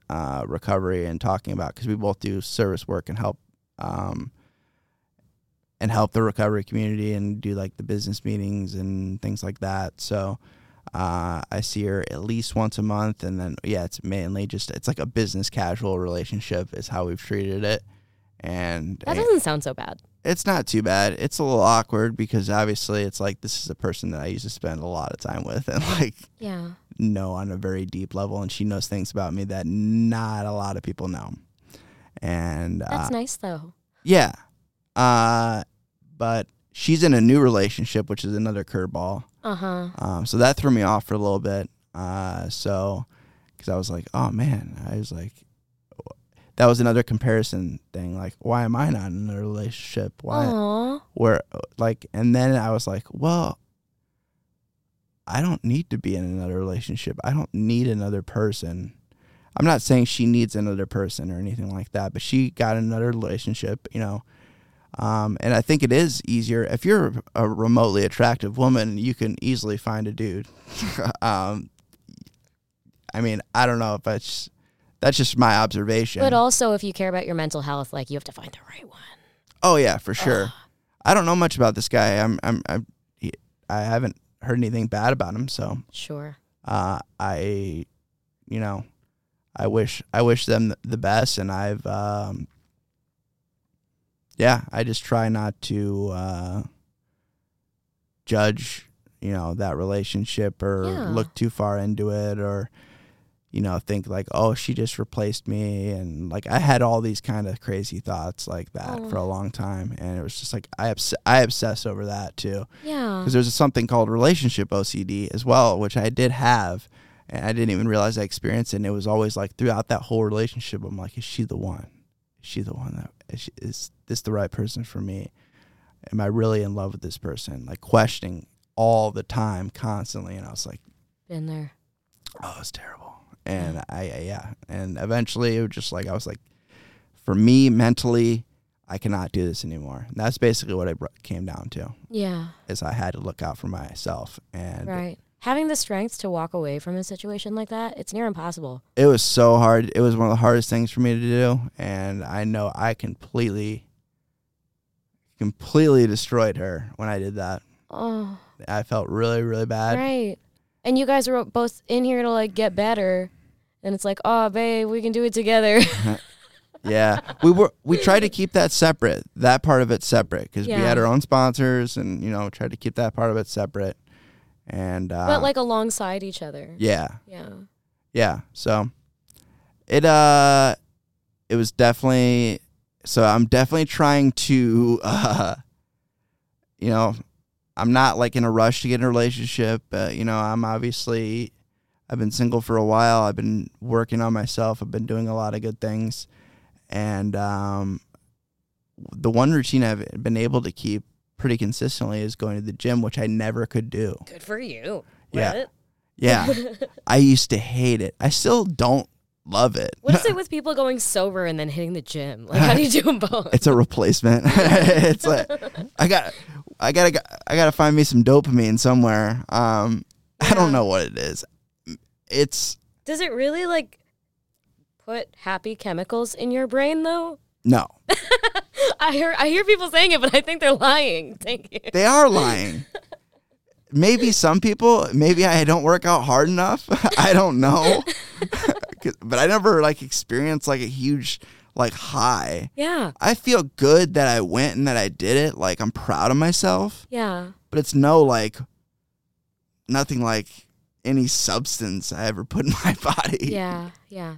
uh recovery and talking about because we both do service work and help um and help the recovery community and do like the business meetings and things like that so uh, I see her at least once a month, and then yeah, it's mainly just it's like a business casual relationship is how we've treated it, and That doesn't sound so bad. It's not too bad. It's a little awkward because obviously it's like this is a person that I used to spend a lot of time with and like Yeah. know on a very deep level, and she knows things about me that not a lot of people know. And uh, That's nice though. yeah, uh, but she's in a new relationship, which is another curveball. Uh-huh. Um, so that threw me off for a little bit. Uh, so because I was like, oh man, I was like, that was another comparison thing. Like, why am I not in a relationship? Why? Where like and then i was like well i don't need to be in another relationship i don't need another person i'm not saying she needs another person or anything like that but she got another relationship you know um, and i think it is easier if you're a remotely attractive woman you can easily find a dude um, i mean i don't know if that's that's just my observation But also if you care about your mental health, like you have to find the right one. Oh yeah, for sure. Ugh. I don't know much about this guy. I'm I'm, I'm he, I haven't heard anything bad about him, so Sure. uh, I, you know, I wish I wish them the best, and I've um, yeah, I just try not to uh, judge, you know, that relationship or Yeah. look too far into it or you know think like oh she just replaced me and like i had all these kind of crazy thoughts like that Oh. for a oh. long time and it was just like i obs- i obsess over that too Yeah. because there's something called relationship OCD as well, which I did have, and I didn't even realize I experienced it. And it was always like throughout that whole relationship, I'm like, is she the one? Is she the one that is, she, is this the right person for me? Am I really in love with this person? Like questioning all the time, constantly, and I was like, Been there. oh, it's terrible. And I, yeah, and eventually it was just like I was like, for me mentally, I cannot do this anymore. And that's basically what it br- came down to Yeah. is I had to look out for myself and Right. having the strength to walk away from a situation like that, it's near impossible. It was so hard. It was one of the hardest things for me to do, and I know I completely, completely destroyed her when I did that. Oh, I felt really, really bad. right. And you guys were both in here to like get better. And it's like, oh, babe, we can do it together. yeah, we were we tried to keep that separate. That part of it separate because we had our own sponsors, and you know, tried to keep that part of it separate. And uh, but like alongside each other. yeah, Yeah. yeah. So it uh, it was definitely. So I'm definitely trying to, uh, you know, I'm not like in a rush to get in a relationship. Uh, you know, I'm obviously, I've been single for a while. I've been working on myself. I've been doing a lot of good things, and um, the one routine I've been able to keep pretty consistently is going to the gym, which I never could do. Good for you. Yeah. What? Yeah, I used to hate it. I still don't love it. What is it with people going sober and then hitting the gym? Like, how do you do them both? it's a replacement. it's like I got, I gotta, I gotta find me some dopamine somewhere. Um, I don't know what it is. It's Does it really like put happy chemicals in your brain though? no, I hear I hear people saying it, but I think they're lying. Thank you. they are lying. Maybe some people, maybe I don't work out hard enough. I don't know. but I never like experienced like a huge like high. Yeah. I feel good that I went and that I did it. Like I'm proud of myself. Yeah. but it's no like nothing like any substance I ever put in my body. Yeah. Yeah.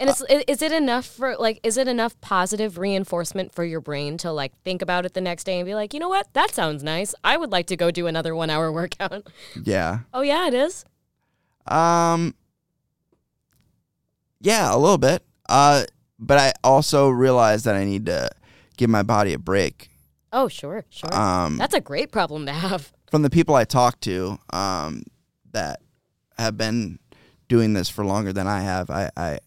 And it's i- is it enough for like is it enough positive reinforcement for your brain to like think about it the next day and be like, "You know what? That sounds nice. I would like to go do another 1-hour workout." Yeah. Oh yeah, it is. Um Yeah, a little bit. Uh but I also realized that I need to give my body a break. Oh, sure. Sure. Um That's a great problem to have. from the people I talk to um that have been doing this for longer than I have, I, I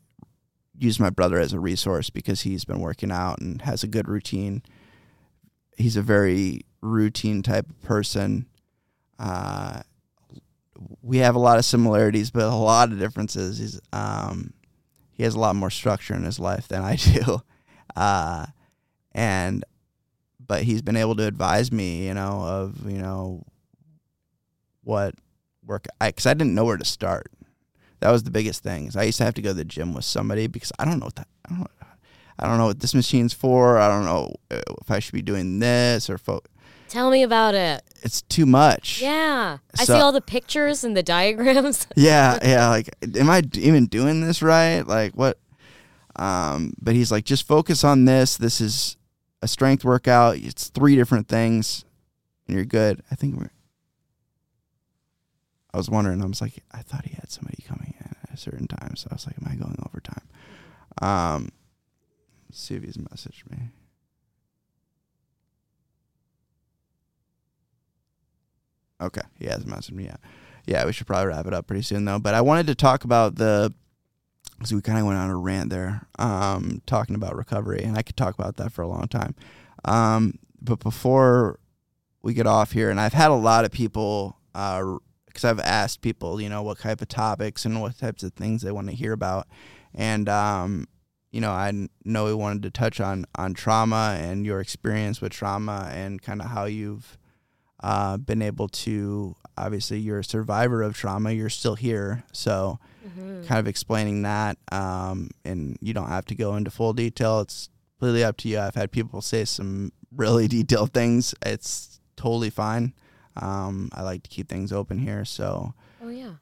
use my brother as a resource because he's been working out and has a good routine. He's a very routine type of person. Uh, we have a lot of similarities, but a lot of differences. He's um, he has a lot more structure in his life than I do, uh, and but he's been able to advise me, you know, of you know what work because I didn't know where to start. That was the biggest thing. I used to have to go to the gym with somebody because I don't know what that I don't I don't know what this machine's for. I don't know uh, if I should be doing this or fo- Tell me about it. It's too much. Yeah. I see all the pictures and the diagrams. yeah, yeah. Like, am I even doing this right? Like, what? Um, but he's like, just focus on this. This is a strength workout. It's three different things, and you're good. I think we're. I was wondering. I was like, I thought he had somebody coming in at a certain time, so I was like, am I going overtime? Um, let's see if he's messaged me. Okay, he has messaged me. Yeah, yeah. We should probably wrap it up pretty soon though. But I wanted to talk about the. So we kind of went on a rant there, um, talking about recovery, and I could talk about that for a long time. Um, but before we get off here, and I've had a lot of people, because I've asked people, you know, what type of topics and what types of things they want to hear about, and um, you know, I know we wanted to touch on on trauma and your experience with trauma and kind of how you've uh, been able to. Obviously, you're a survivor of trauma. You're still here, so Mhm. kind of explaining that. Um, and you don't have to go into full detail. It's completely up to you. I've had people say some really detailed things. It's totally fine. Um, I like to keep things open here, so Oh yeah.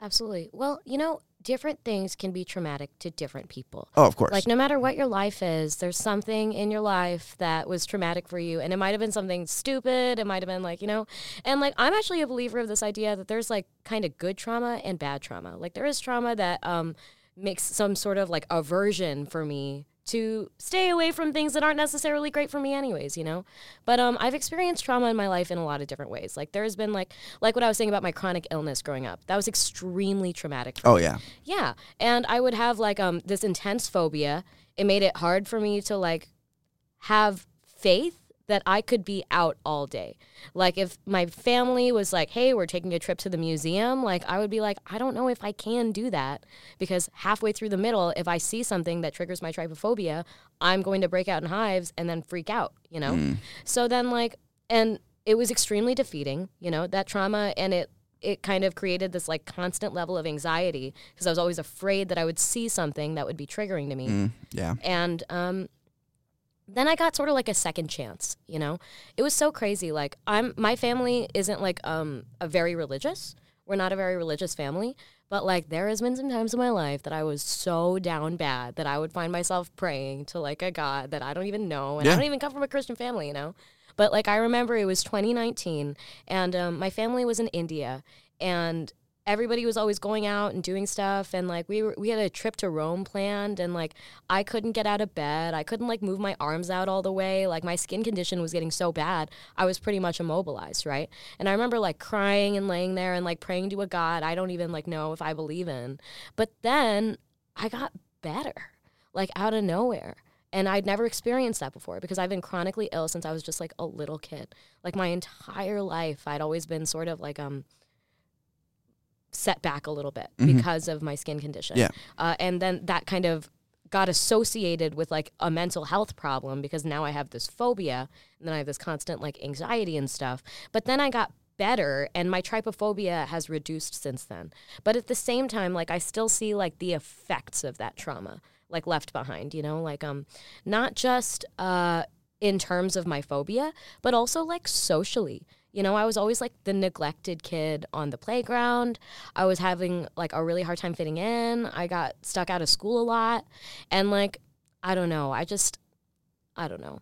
Absolutely. Well, you know, different things can be traumatic to different people. oh, of course, Like no matter what your life is, there's something in your life that was traumatic for you and it might have been something stupid, it might have been like, you know, and like I'm actually a believer of this idea that there's like kind of good trauma and bad trauma. Like there is trauma that um makes some sort of like aversion for me to stay away from things that aren't necessarily great for me anyways, you know? But um I've experienced trauma in my life in a lot of different ways. Like there's been like like what I was saying about my chronic illness growing up. That was extremely traumatic for oh me. yeah, Yeah, and I would have like um this intense phobia. It made it hard for me to like have faith that I could be out all day. Like if my family was like, "Hey, we're taking a trip to the museum," like I would be like, "I don't know if I can do that because halfway through the middle, if I see something that triggers my trypophobia, I'm going to break out in hives and then freak out, you know?" Mm. So then like and it was extremely defeating, you know, that trauma and it it kind of created this like constant level of anxiety because I was always afraid that I would see something that would be triggering to me. Mm, yeah. And um, then I got sort of like a second chance, you know? It was so crazy. Like I'm my family isn't like um a very religious. We're not a very religious family, but like there has been some times in my life that I was so down bad that I would find myself praying to like a god that I don't even know and Yeah. I don't even come from a Christian family, you know? But like I remember it was 2019 and um, my family was in India and everybody was always going out and doing stuff and like we were we had a trip to Rome planned and like I couldn't get out of bed. I couldn't like move my arms out all the way. Like my skin condition was getting so bad. I was pretty much immobilized, right? And I remember like crying and laying there and like praying to a god I don't even like know if I believe in. But then I got better. Like out of nowhere. And I'd never experienced that before because I've been chronically ill since I was just like a little kid. Like my entire life, I'd always been sort of like um set back a little bit Mhm. because of my skin condition. Yeah. Uh, and then that kind of got associated with like a mental health problem because now I have this phobia and then I have this constant like anxiety and stuff. But then I got better and my trypophobia has reduced since then. But at the same time like I still see like the effects of that trauma like left behind, you know, like um not just uh in terms of my phobia, but also like socially. You know, I was always like the neglected kid on the playground. I was having like a really hard time fitting in. I got stuck out of school a lot. And like, I don't know. I just, I don't know.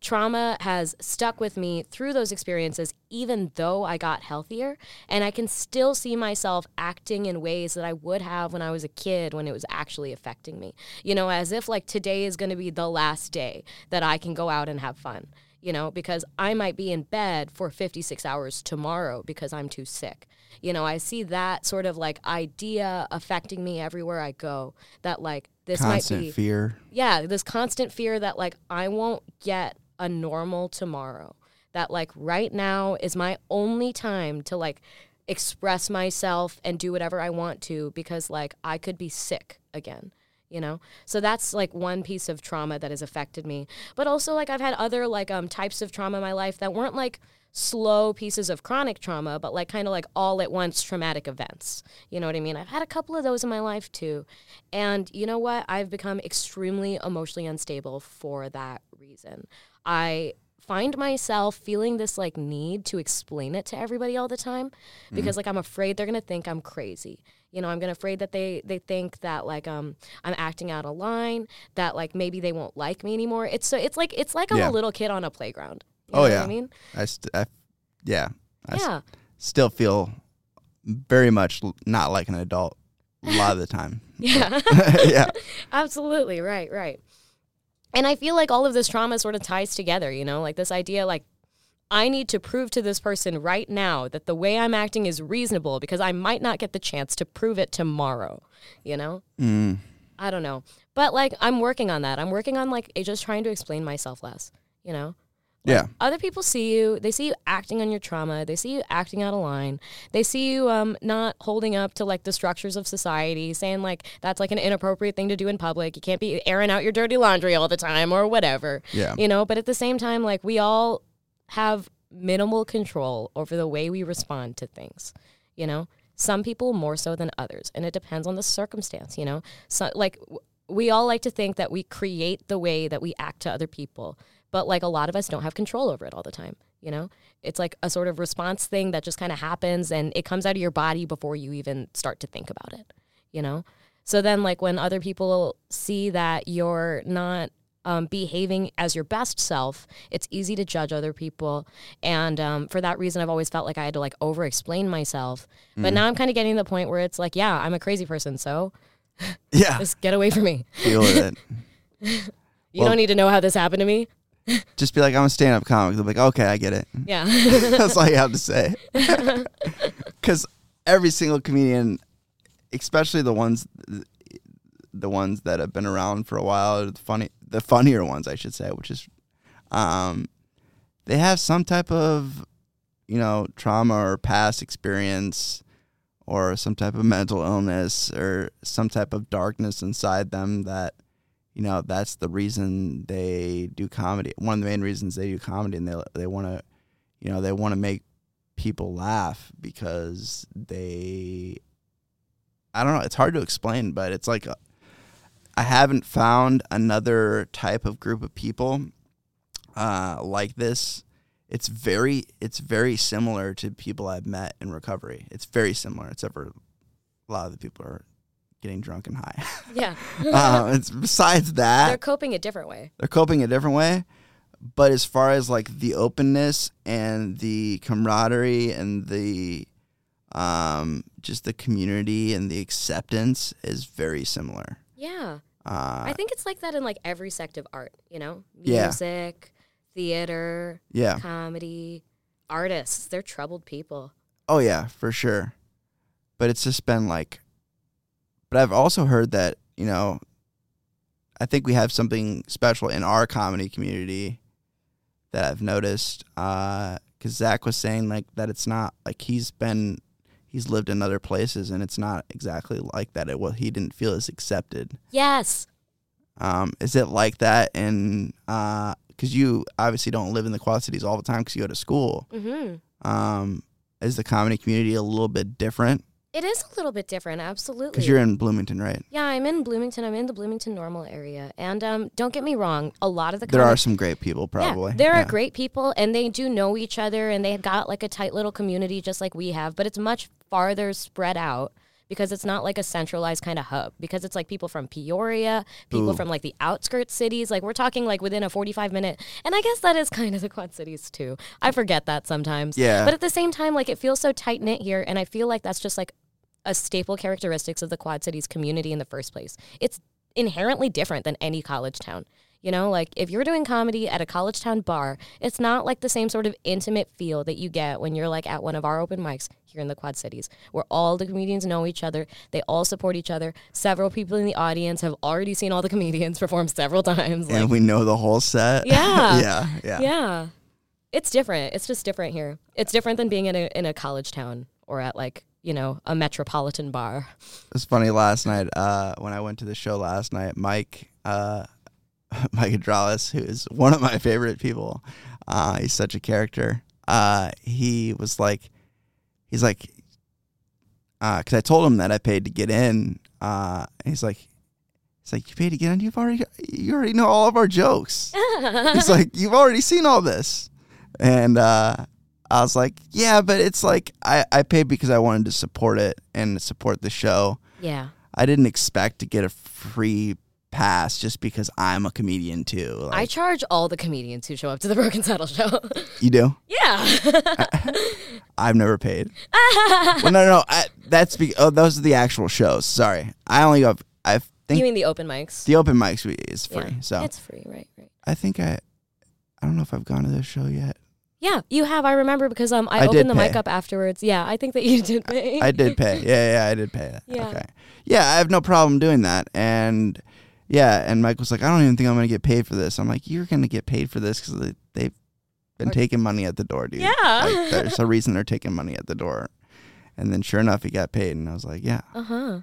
Trauma has stuck with me through those experiences, even though I got healthier. And I can still see myself acting in ways that I would have when I was a kid when it was actually affecting me. You know, as if like today is going to be the last day that I can go out and have fun you know, because I might be in bed for 56 hours tomorrow because I'm too sick. You know, I see that sort of like idea affecting me everywhere I go that like this Constant might be fear. yeah, this constant fear that like I won't get a normal tomorrow. That like right now is my only time to like express myself and do whatever I want to because like I could be sick again you know? So that's like one piece of trauma that has affected me. But also like i've had other like um types of trauma in my life that weren't like slow pieces of chronic trauma but like kind of like all at once traumatic events. You know what i mean? I've had a couple of those in my life too. And you know what? I've become extremely emotionally unstable for that reason. I find myself feeling this like need to explain it to everybody all the time because like i'm afraid they're going to think i'm crazy you know i'm gonna afraid that they they think that like um i'm acting out of line that like maybe they won't like me anymore it's so it's like it's like i'm Yeah. a little kid on a playground you Oh, know what yeah. i mean I, st- I yeah. I yeah still feel very much l- not like an adult a lot of the time. yeah yeah. Absolutely, right, right. And I feel like all of this trauma sort of ties together, you know, like this idea like I need to prove to this person right now that the way I'm acting is reasonable because I might not get the chance to prove it tomorrow, you know? Mm. I don't know. But like I'm working on that. I'm working on like just trying to explain myself less, you know? Yeah. Other people see you, they see you acting on your trauma, they see you acting out of line. They see you um not holding up to like the structures of society, saying like that's like an inappropriate thing to do in public. You can't be airing out your dirty laundry all the time or whatever. Yeah. You know, but at the same time like we all have minimal control over the way we respond to things, you know? Some people more so than others, and it depends on the circumstance, you know? So like we all like to think that we create the way that we act to other people, but like a lot of us don't have control over it all the time, you know? It's like a sort of response thing that just kind of happens and it comes out of your body before you even start to think about it, you know? So then like when other people see that you're not um, behaving as your best self, it's easy to judge other people. And um, for that reason, I've always felt like I had to like over explain myself. But now I'm kind of getting to the point where it's like, yeah, I'm a crazy person. So Yeah. just get away from me. Deal with it. You Well- don't need to know how this happened to me. Just be like, I'm a stand up comic. They'll be like, okay, I get it. Yeah. That's all you have to say. Because every single comedian, especially the ones, the ones that have been around for a while, the funny, the funnier ones, I should say, which is, um, they have some type of you know trauma or past experience or some type of mental illness or some type of darkness inside them that you know that's the reason they do comedy. One of the main reasons they do comedy and they they want to you know they want to make people laugh because they I don't know it's hard to explain but it's like a, I haven't found another type of group of people uh, like this it's very it's very similar to people I've met in recovery. It's very similar, except for a lot of the people are getting drunk and high. Yeah. uh, it's besides that They're coping a different way. they're coping a different way. But as far as like the openness and the camaraderie and the um, just the community and the acceptance is very similar. Yeah. Uh, I think it's like that in like every sect of art, you know? Yeah. Music, theater, yeah. comedy, artists. They're troubled people. Oh yeah, for sure. But it's just been like but I've also heard that, you know, I think we have something special in our comedy community that I've noticed. Uh, cause Zach was saying like that it's not like he's been he's lived in other places and it's not exactly like that. It well he didn't feel as accepted. Yes. Um, is it like that in uh because you obviously don't live in the Quad Cities all the time because you go to school. Mm-hmm. Um, is the comedy community a little bit different? It is a little bit different, absolutely. Because you're in Bloomington, right? yeah, I'm in Bloomington. I'm in the Bloomington normal area. And um, don't get me wrong, a lot of the There comic- are some great people, probably. Yeah, there Yeah. are great people, and they do know each other, and they got like a tight little community just like we have, but it's much farther spread out because it's not like a centralized kind of hub. Because it's like people from Peoria, people Ooh. from like the outskirts cities. Like we're talking like within a 45 minute, and I guess that is kind of the Quad Cities too. I forget that sometimes. Yeah. But at the same time, like it feels so tight knit here, and I feel like that's just like a staple characteristics of the Quad Cities community in the first place. It's inherently different than any college town. You know, like if you're doing comedy at a college town bar, it's not like the same sort of intimate feel that you get when you're like at one of our open mics here in the Quad Cities, where all the comedians know each other, they all support each other. Several people in the audience have already seen all the comedians perform several times. and we know the whole set. Yeah. yeah. Yeah. yeah, it's different. It's just different here. It's different than being in a in a college town or at like you know a metropolitan bar. It was funny last night uh, when I went to the show last night. Mike, uh, Mike Adralis, who is one of my favorite people, uh, he's such a character. Uh, he was like, he's like, because I told him that I paid to get in. Uh, and he's like, he's like, you paid to get in. You've already, you already know all of our jokes. he's like, you've already seen all this, and uh, I was like, yeah, but it's like I I paid because I wanted to support it and support the show. yeah. I didn't expect to get a free pass just because I'm a comedian too. I charge all the comedians who show up to the Broken Saddle show. you do? yeah. I've never paid. well, no, no, no. I, that's be- oh, those are the actual shows. Sorry, I only go. I think you mean the open mics? the open mics we- is free. Yeah. So It's free, right, right. I think I. I don't know if I've gone to this show yet. Yeah, you have. I remember because um I, I did opened the mic pay. up afterwards. Yeah, I think that you did pay. I did pay. Yeah, yeah, I did pay that. Yeah. Okay. Yeah, I have no problem doing that. And yeah, and Mike was like, I don't even think I'm going to get paid for this. I'm like, you're going to get paid for this because they, they've been taking money at the door, dude. Yeah. Like, there's a reason they're taking money at the door. And then sure enough, he got paid. And I was like, yeah. Uh huh.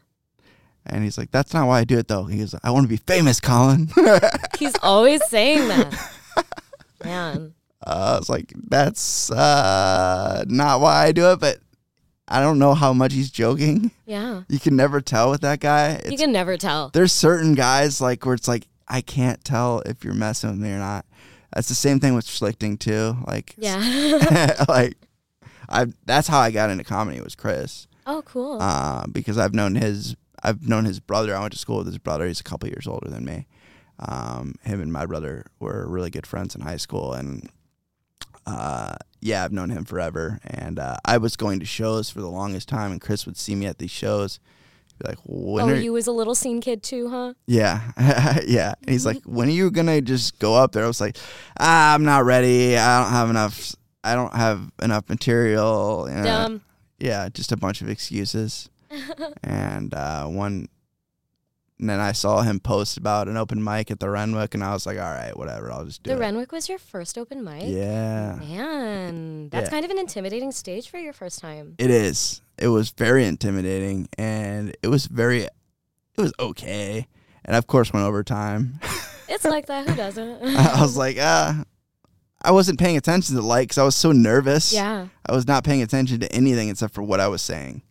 And he's like, that's not why I do it, though. He goes, I want to be famous, Colin. He's always saying that. Man. Uh, I was like, that's uh, not why I do it, but I don't know how much he's joking. Yeah. You can never tell with that guy. It's you can never tell. there's certain guys like where it's like I can't tell if you're messing with me or not. That's the same thing with schlichting too. Like Yeah. like I that's how I got into comedy was Chris. oh, cool. Uh, because I've known his I've known his brother. I went to school with his brother. He's a couple years older than me. Um, him and my brother were really good friends in high school and uh, yeah, I've known him forever. And uh, I was going to shows for the longest time, and Chris would see me at these shows. He'd Be like, when oh, you was a little scene kid too, huh? yeah, yeah. And he's like, when are you gonna just go up there? I was like, ah, I'm not ready. I don't have enough. I don't have enough material. you know. Dumb. Yeah, just a bunch of excuses. and uh, one, And then I saw him post about an open mic at the Renwick, and I was like, all right, whatever, I'll just do the it. The Renwick was your first open mic. yeah, Man, that's Yeah. kind of an intimidating stage for your first time. it is. It was very intimidating, and it was very, it was okay. And of course, went overtime. It's like that. Who doesn't? I was like, ah. I wasn't paying attention to the light because I was so nervous. yeah. I was not paying attention to anything except for what I was saying.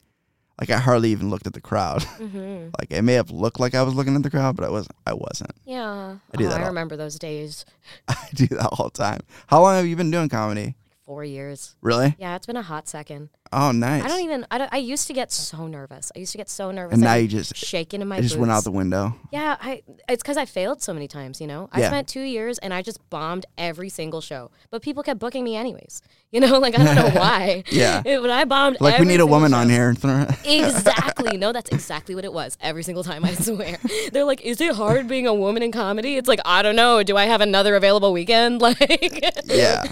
Like I hardly even looked at the crowd. hmm like it may have looked like I was looking at the crowd, but I wasn't. I wasn't. Yeah. I do oh, that I all- remember those days. I do that all the time. How long have you been doing comedy? Four years. Really? Yeah, it's been a hot second. Oh, nice. I don't even. I, don't, I used to get so nervous. I used to get so nervous. and now you just shaking in my. it just went out the window. Yeah, I. It's because I failed so many times. You know, I Yeah. spent two years and I just bombed every single show, but people kept booking me anyways. You know, like I don't know why. Yeah. It- but I bombed. Like we need a woman show. on here. Exactly. No, that's exactly what it was. Every single time, I swear. They're like, "Is it hard being a woman in comedy?" It's like, I don't know. Do I have another available weekend? Like, Yeah.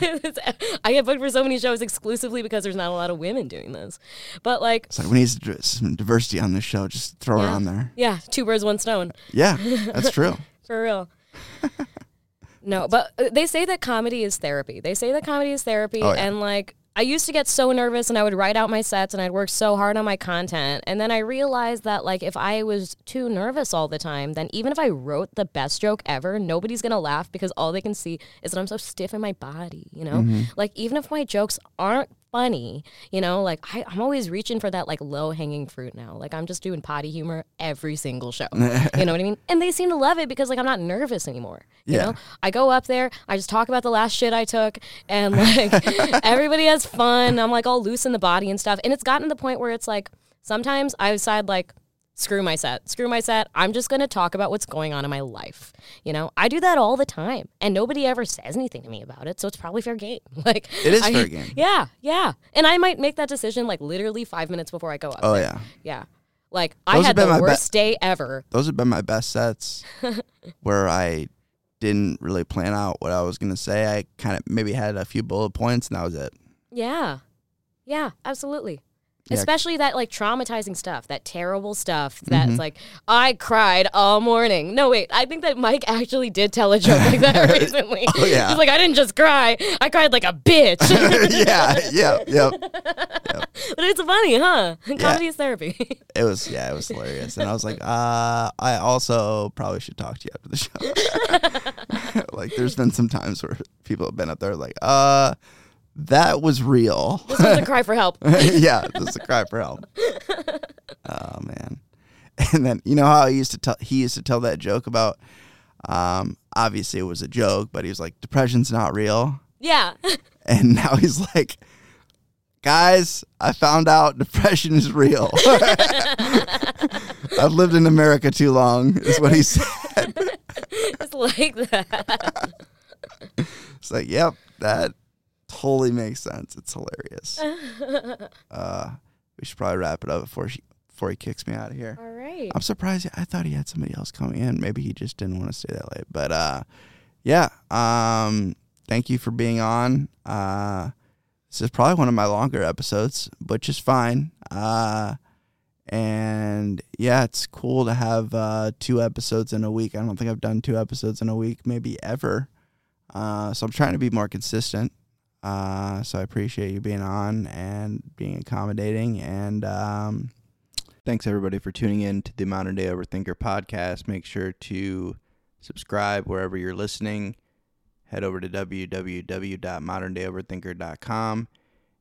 I get booked for so many shows exclusively because there's not a lot of women doing this. But like, it's like we need some- diversity on this show. Just throw her on there. yeah, two birds, one stone. Yeah, that's true. For real. no, but uh, they say that comedy is therapy. They say that comedy is therapy. Oh, yeah. And like, I used to get so nervous and I would write out my sets and I'd work so hard on my content. And then I realized that, like, if I was too nervous all the time, then even if I wrote the best joke ever, nobody's to laugh because all they can see is that I'm so stiff in my body, you know? Mm-hmm. Like, even if my jokes aren't funny, you know, like, I, I'm always reaching for that, like, low hanging fruit now. Like, I'm just doing potty humor every single show. you know what I mean? And they seem to love it because, like, I'm not nervous anymore. You Yeah. know, I go up there, I just talk about the last shit I took, and like everybody has fun. I'm like all loose in the body and stuff. And it's gotten to the point where it's like sometimes I decide like, screw my set, screw my set. I'm just gonna talk about what's going on in my life. You know, I do that all the time, and nobody ever says anything to me about it, so it's probably fair game. Like It is I- fair game. Yeah, yeah. And I might make that decision like literally five minutes before I go up. Oh there. yeah, yeah. Like I Those have had the my be- worst day ever. those have been my best sets, where I didn't really plan out what I was gonna say. I kind of maybe had a few bullet points, and that was it. Yeah. Yeah, absolutely. Yeah. Especially that like traumatizing stuff, that terrible stuff that's Mhm. like, I cried all morning. No, wait, I think that Mike actually did tell a joke like that recently. Oh, yeah. He's like, I didn't just cry, I cried like a bitch. yeah, yeah, yep. but it's funny, huh? Comedy is therapy. It was yeah, it was hilarious, and I was like, uh, I also probably should talk to you after the show. like, there's been some times where people have been up there like, uh, that was real. this was a cry for help. yeah, this is a cry for help. Oh man. And then you know how he used to tell he used to tell that joke about um obviously it was a joke, but he was like, Depression's not real. Yeah. And now he's like, Guys, I found out depression is real. I've lived in America too long, is what he said. it's like that. It's like, yep, that totally makes sense. It's hilarious. Uh, we should probably wrap it up before she before he kicks me out of here. All right. I'm surprised. I thought he had somebody else coming in. Maybe he just didn't want to stay that late. But uh, yeah. Um, thank you for being on. Uh, this is probably one of my longer episodes, which is fine. Uh, and yeah, it's cool to have uh, two episodes in a week. I don't think I've done two episodes in a week, maybe ever. Uh, so I'm trying to be more consistent. Uh, so I appreciate you being on and being accommodating. And um, thanks everybody for tuning in to the Modern Day Overthinker podcast. Make sure to subscribe wherever you're listening. Head over to www.moderndayoverthinker.com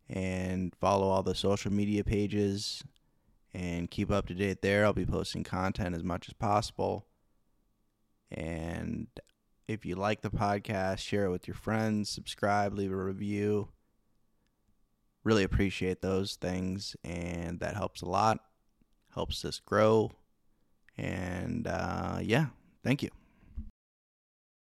and follow all the social media pages and keep up to date there. I'll be posting content as much as possible. And if you like the podcast, share it with your friends, subscribe, leave a review. Really appreciate those things, and that helps a lot, helps us grow. And uh, yeah, thank you.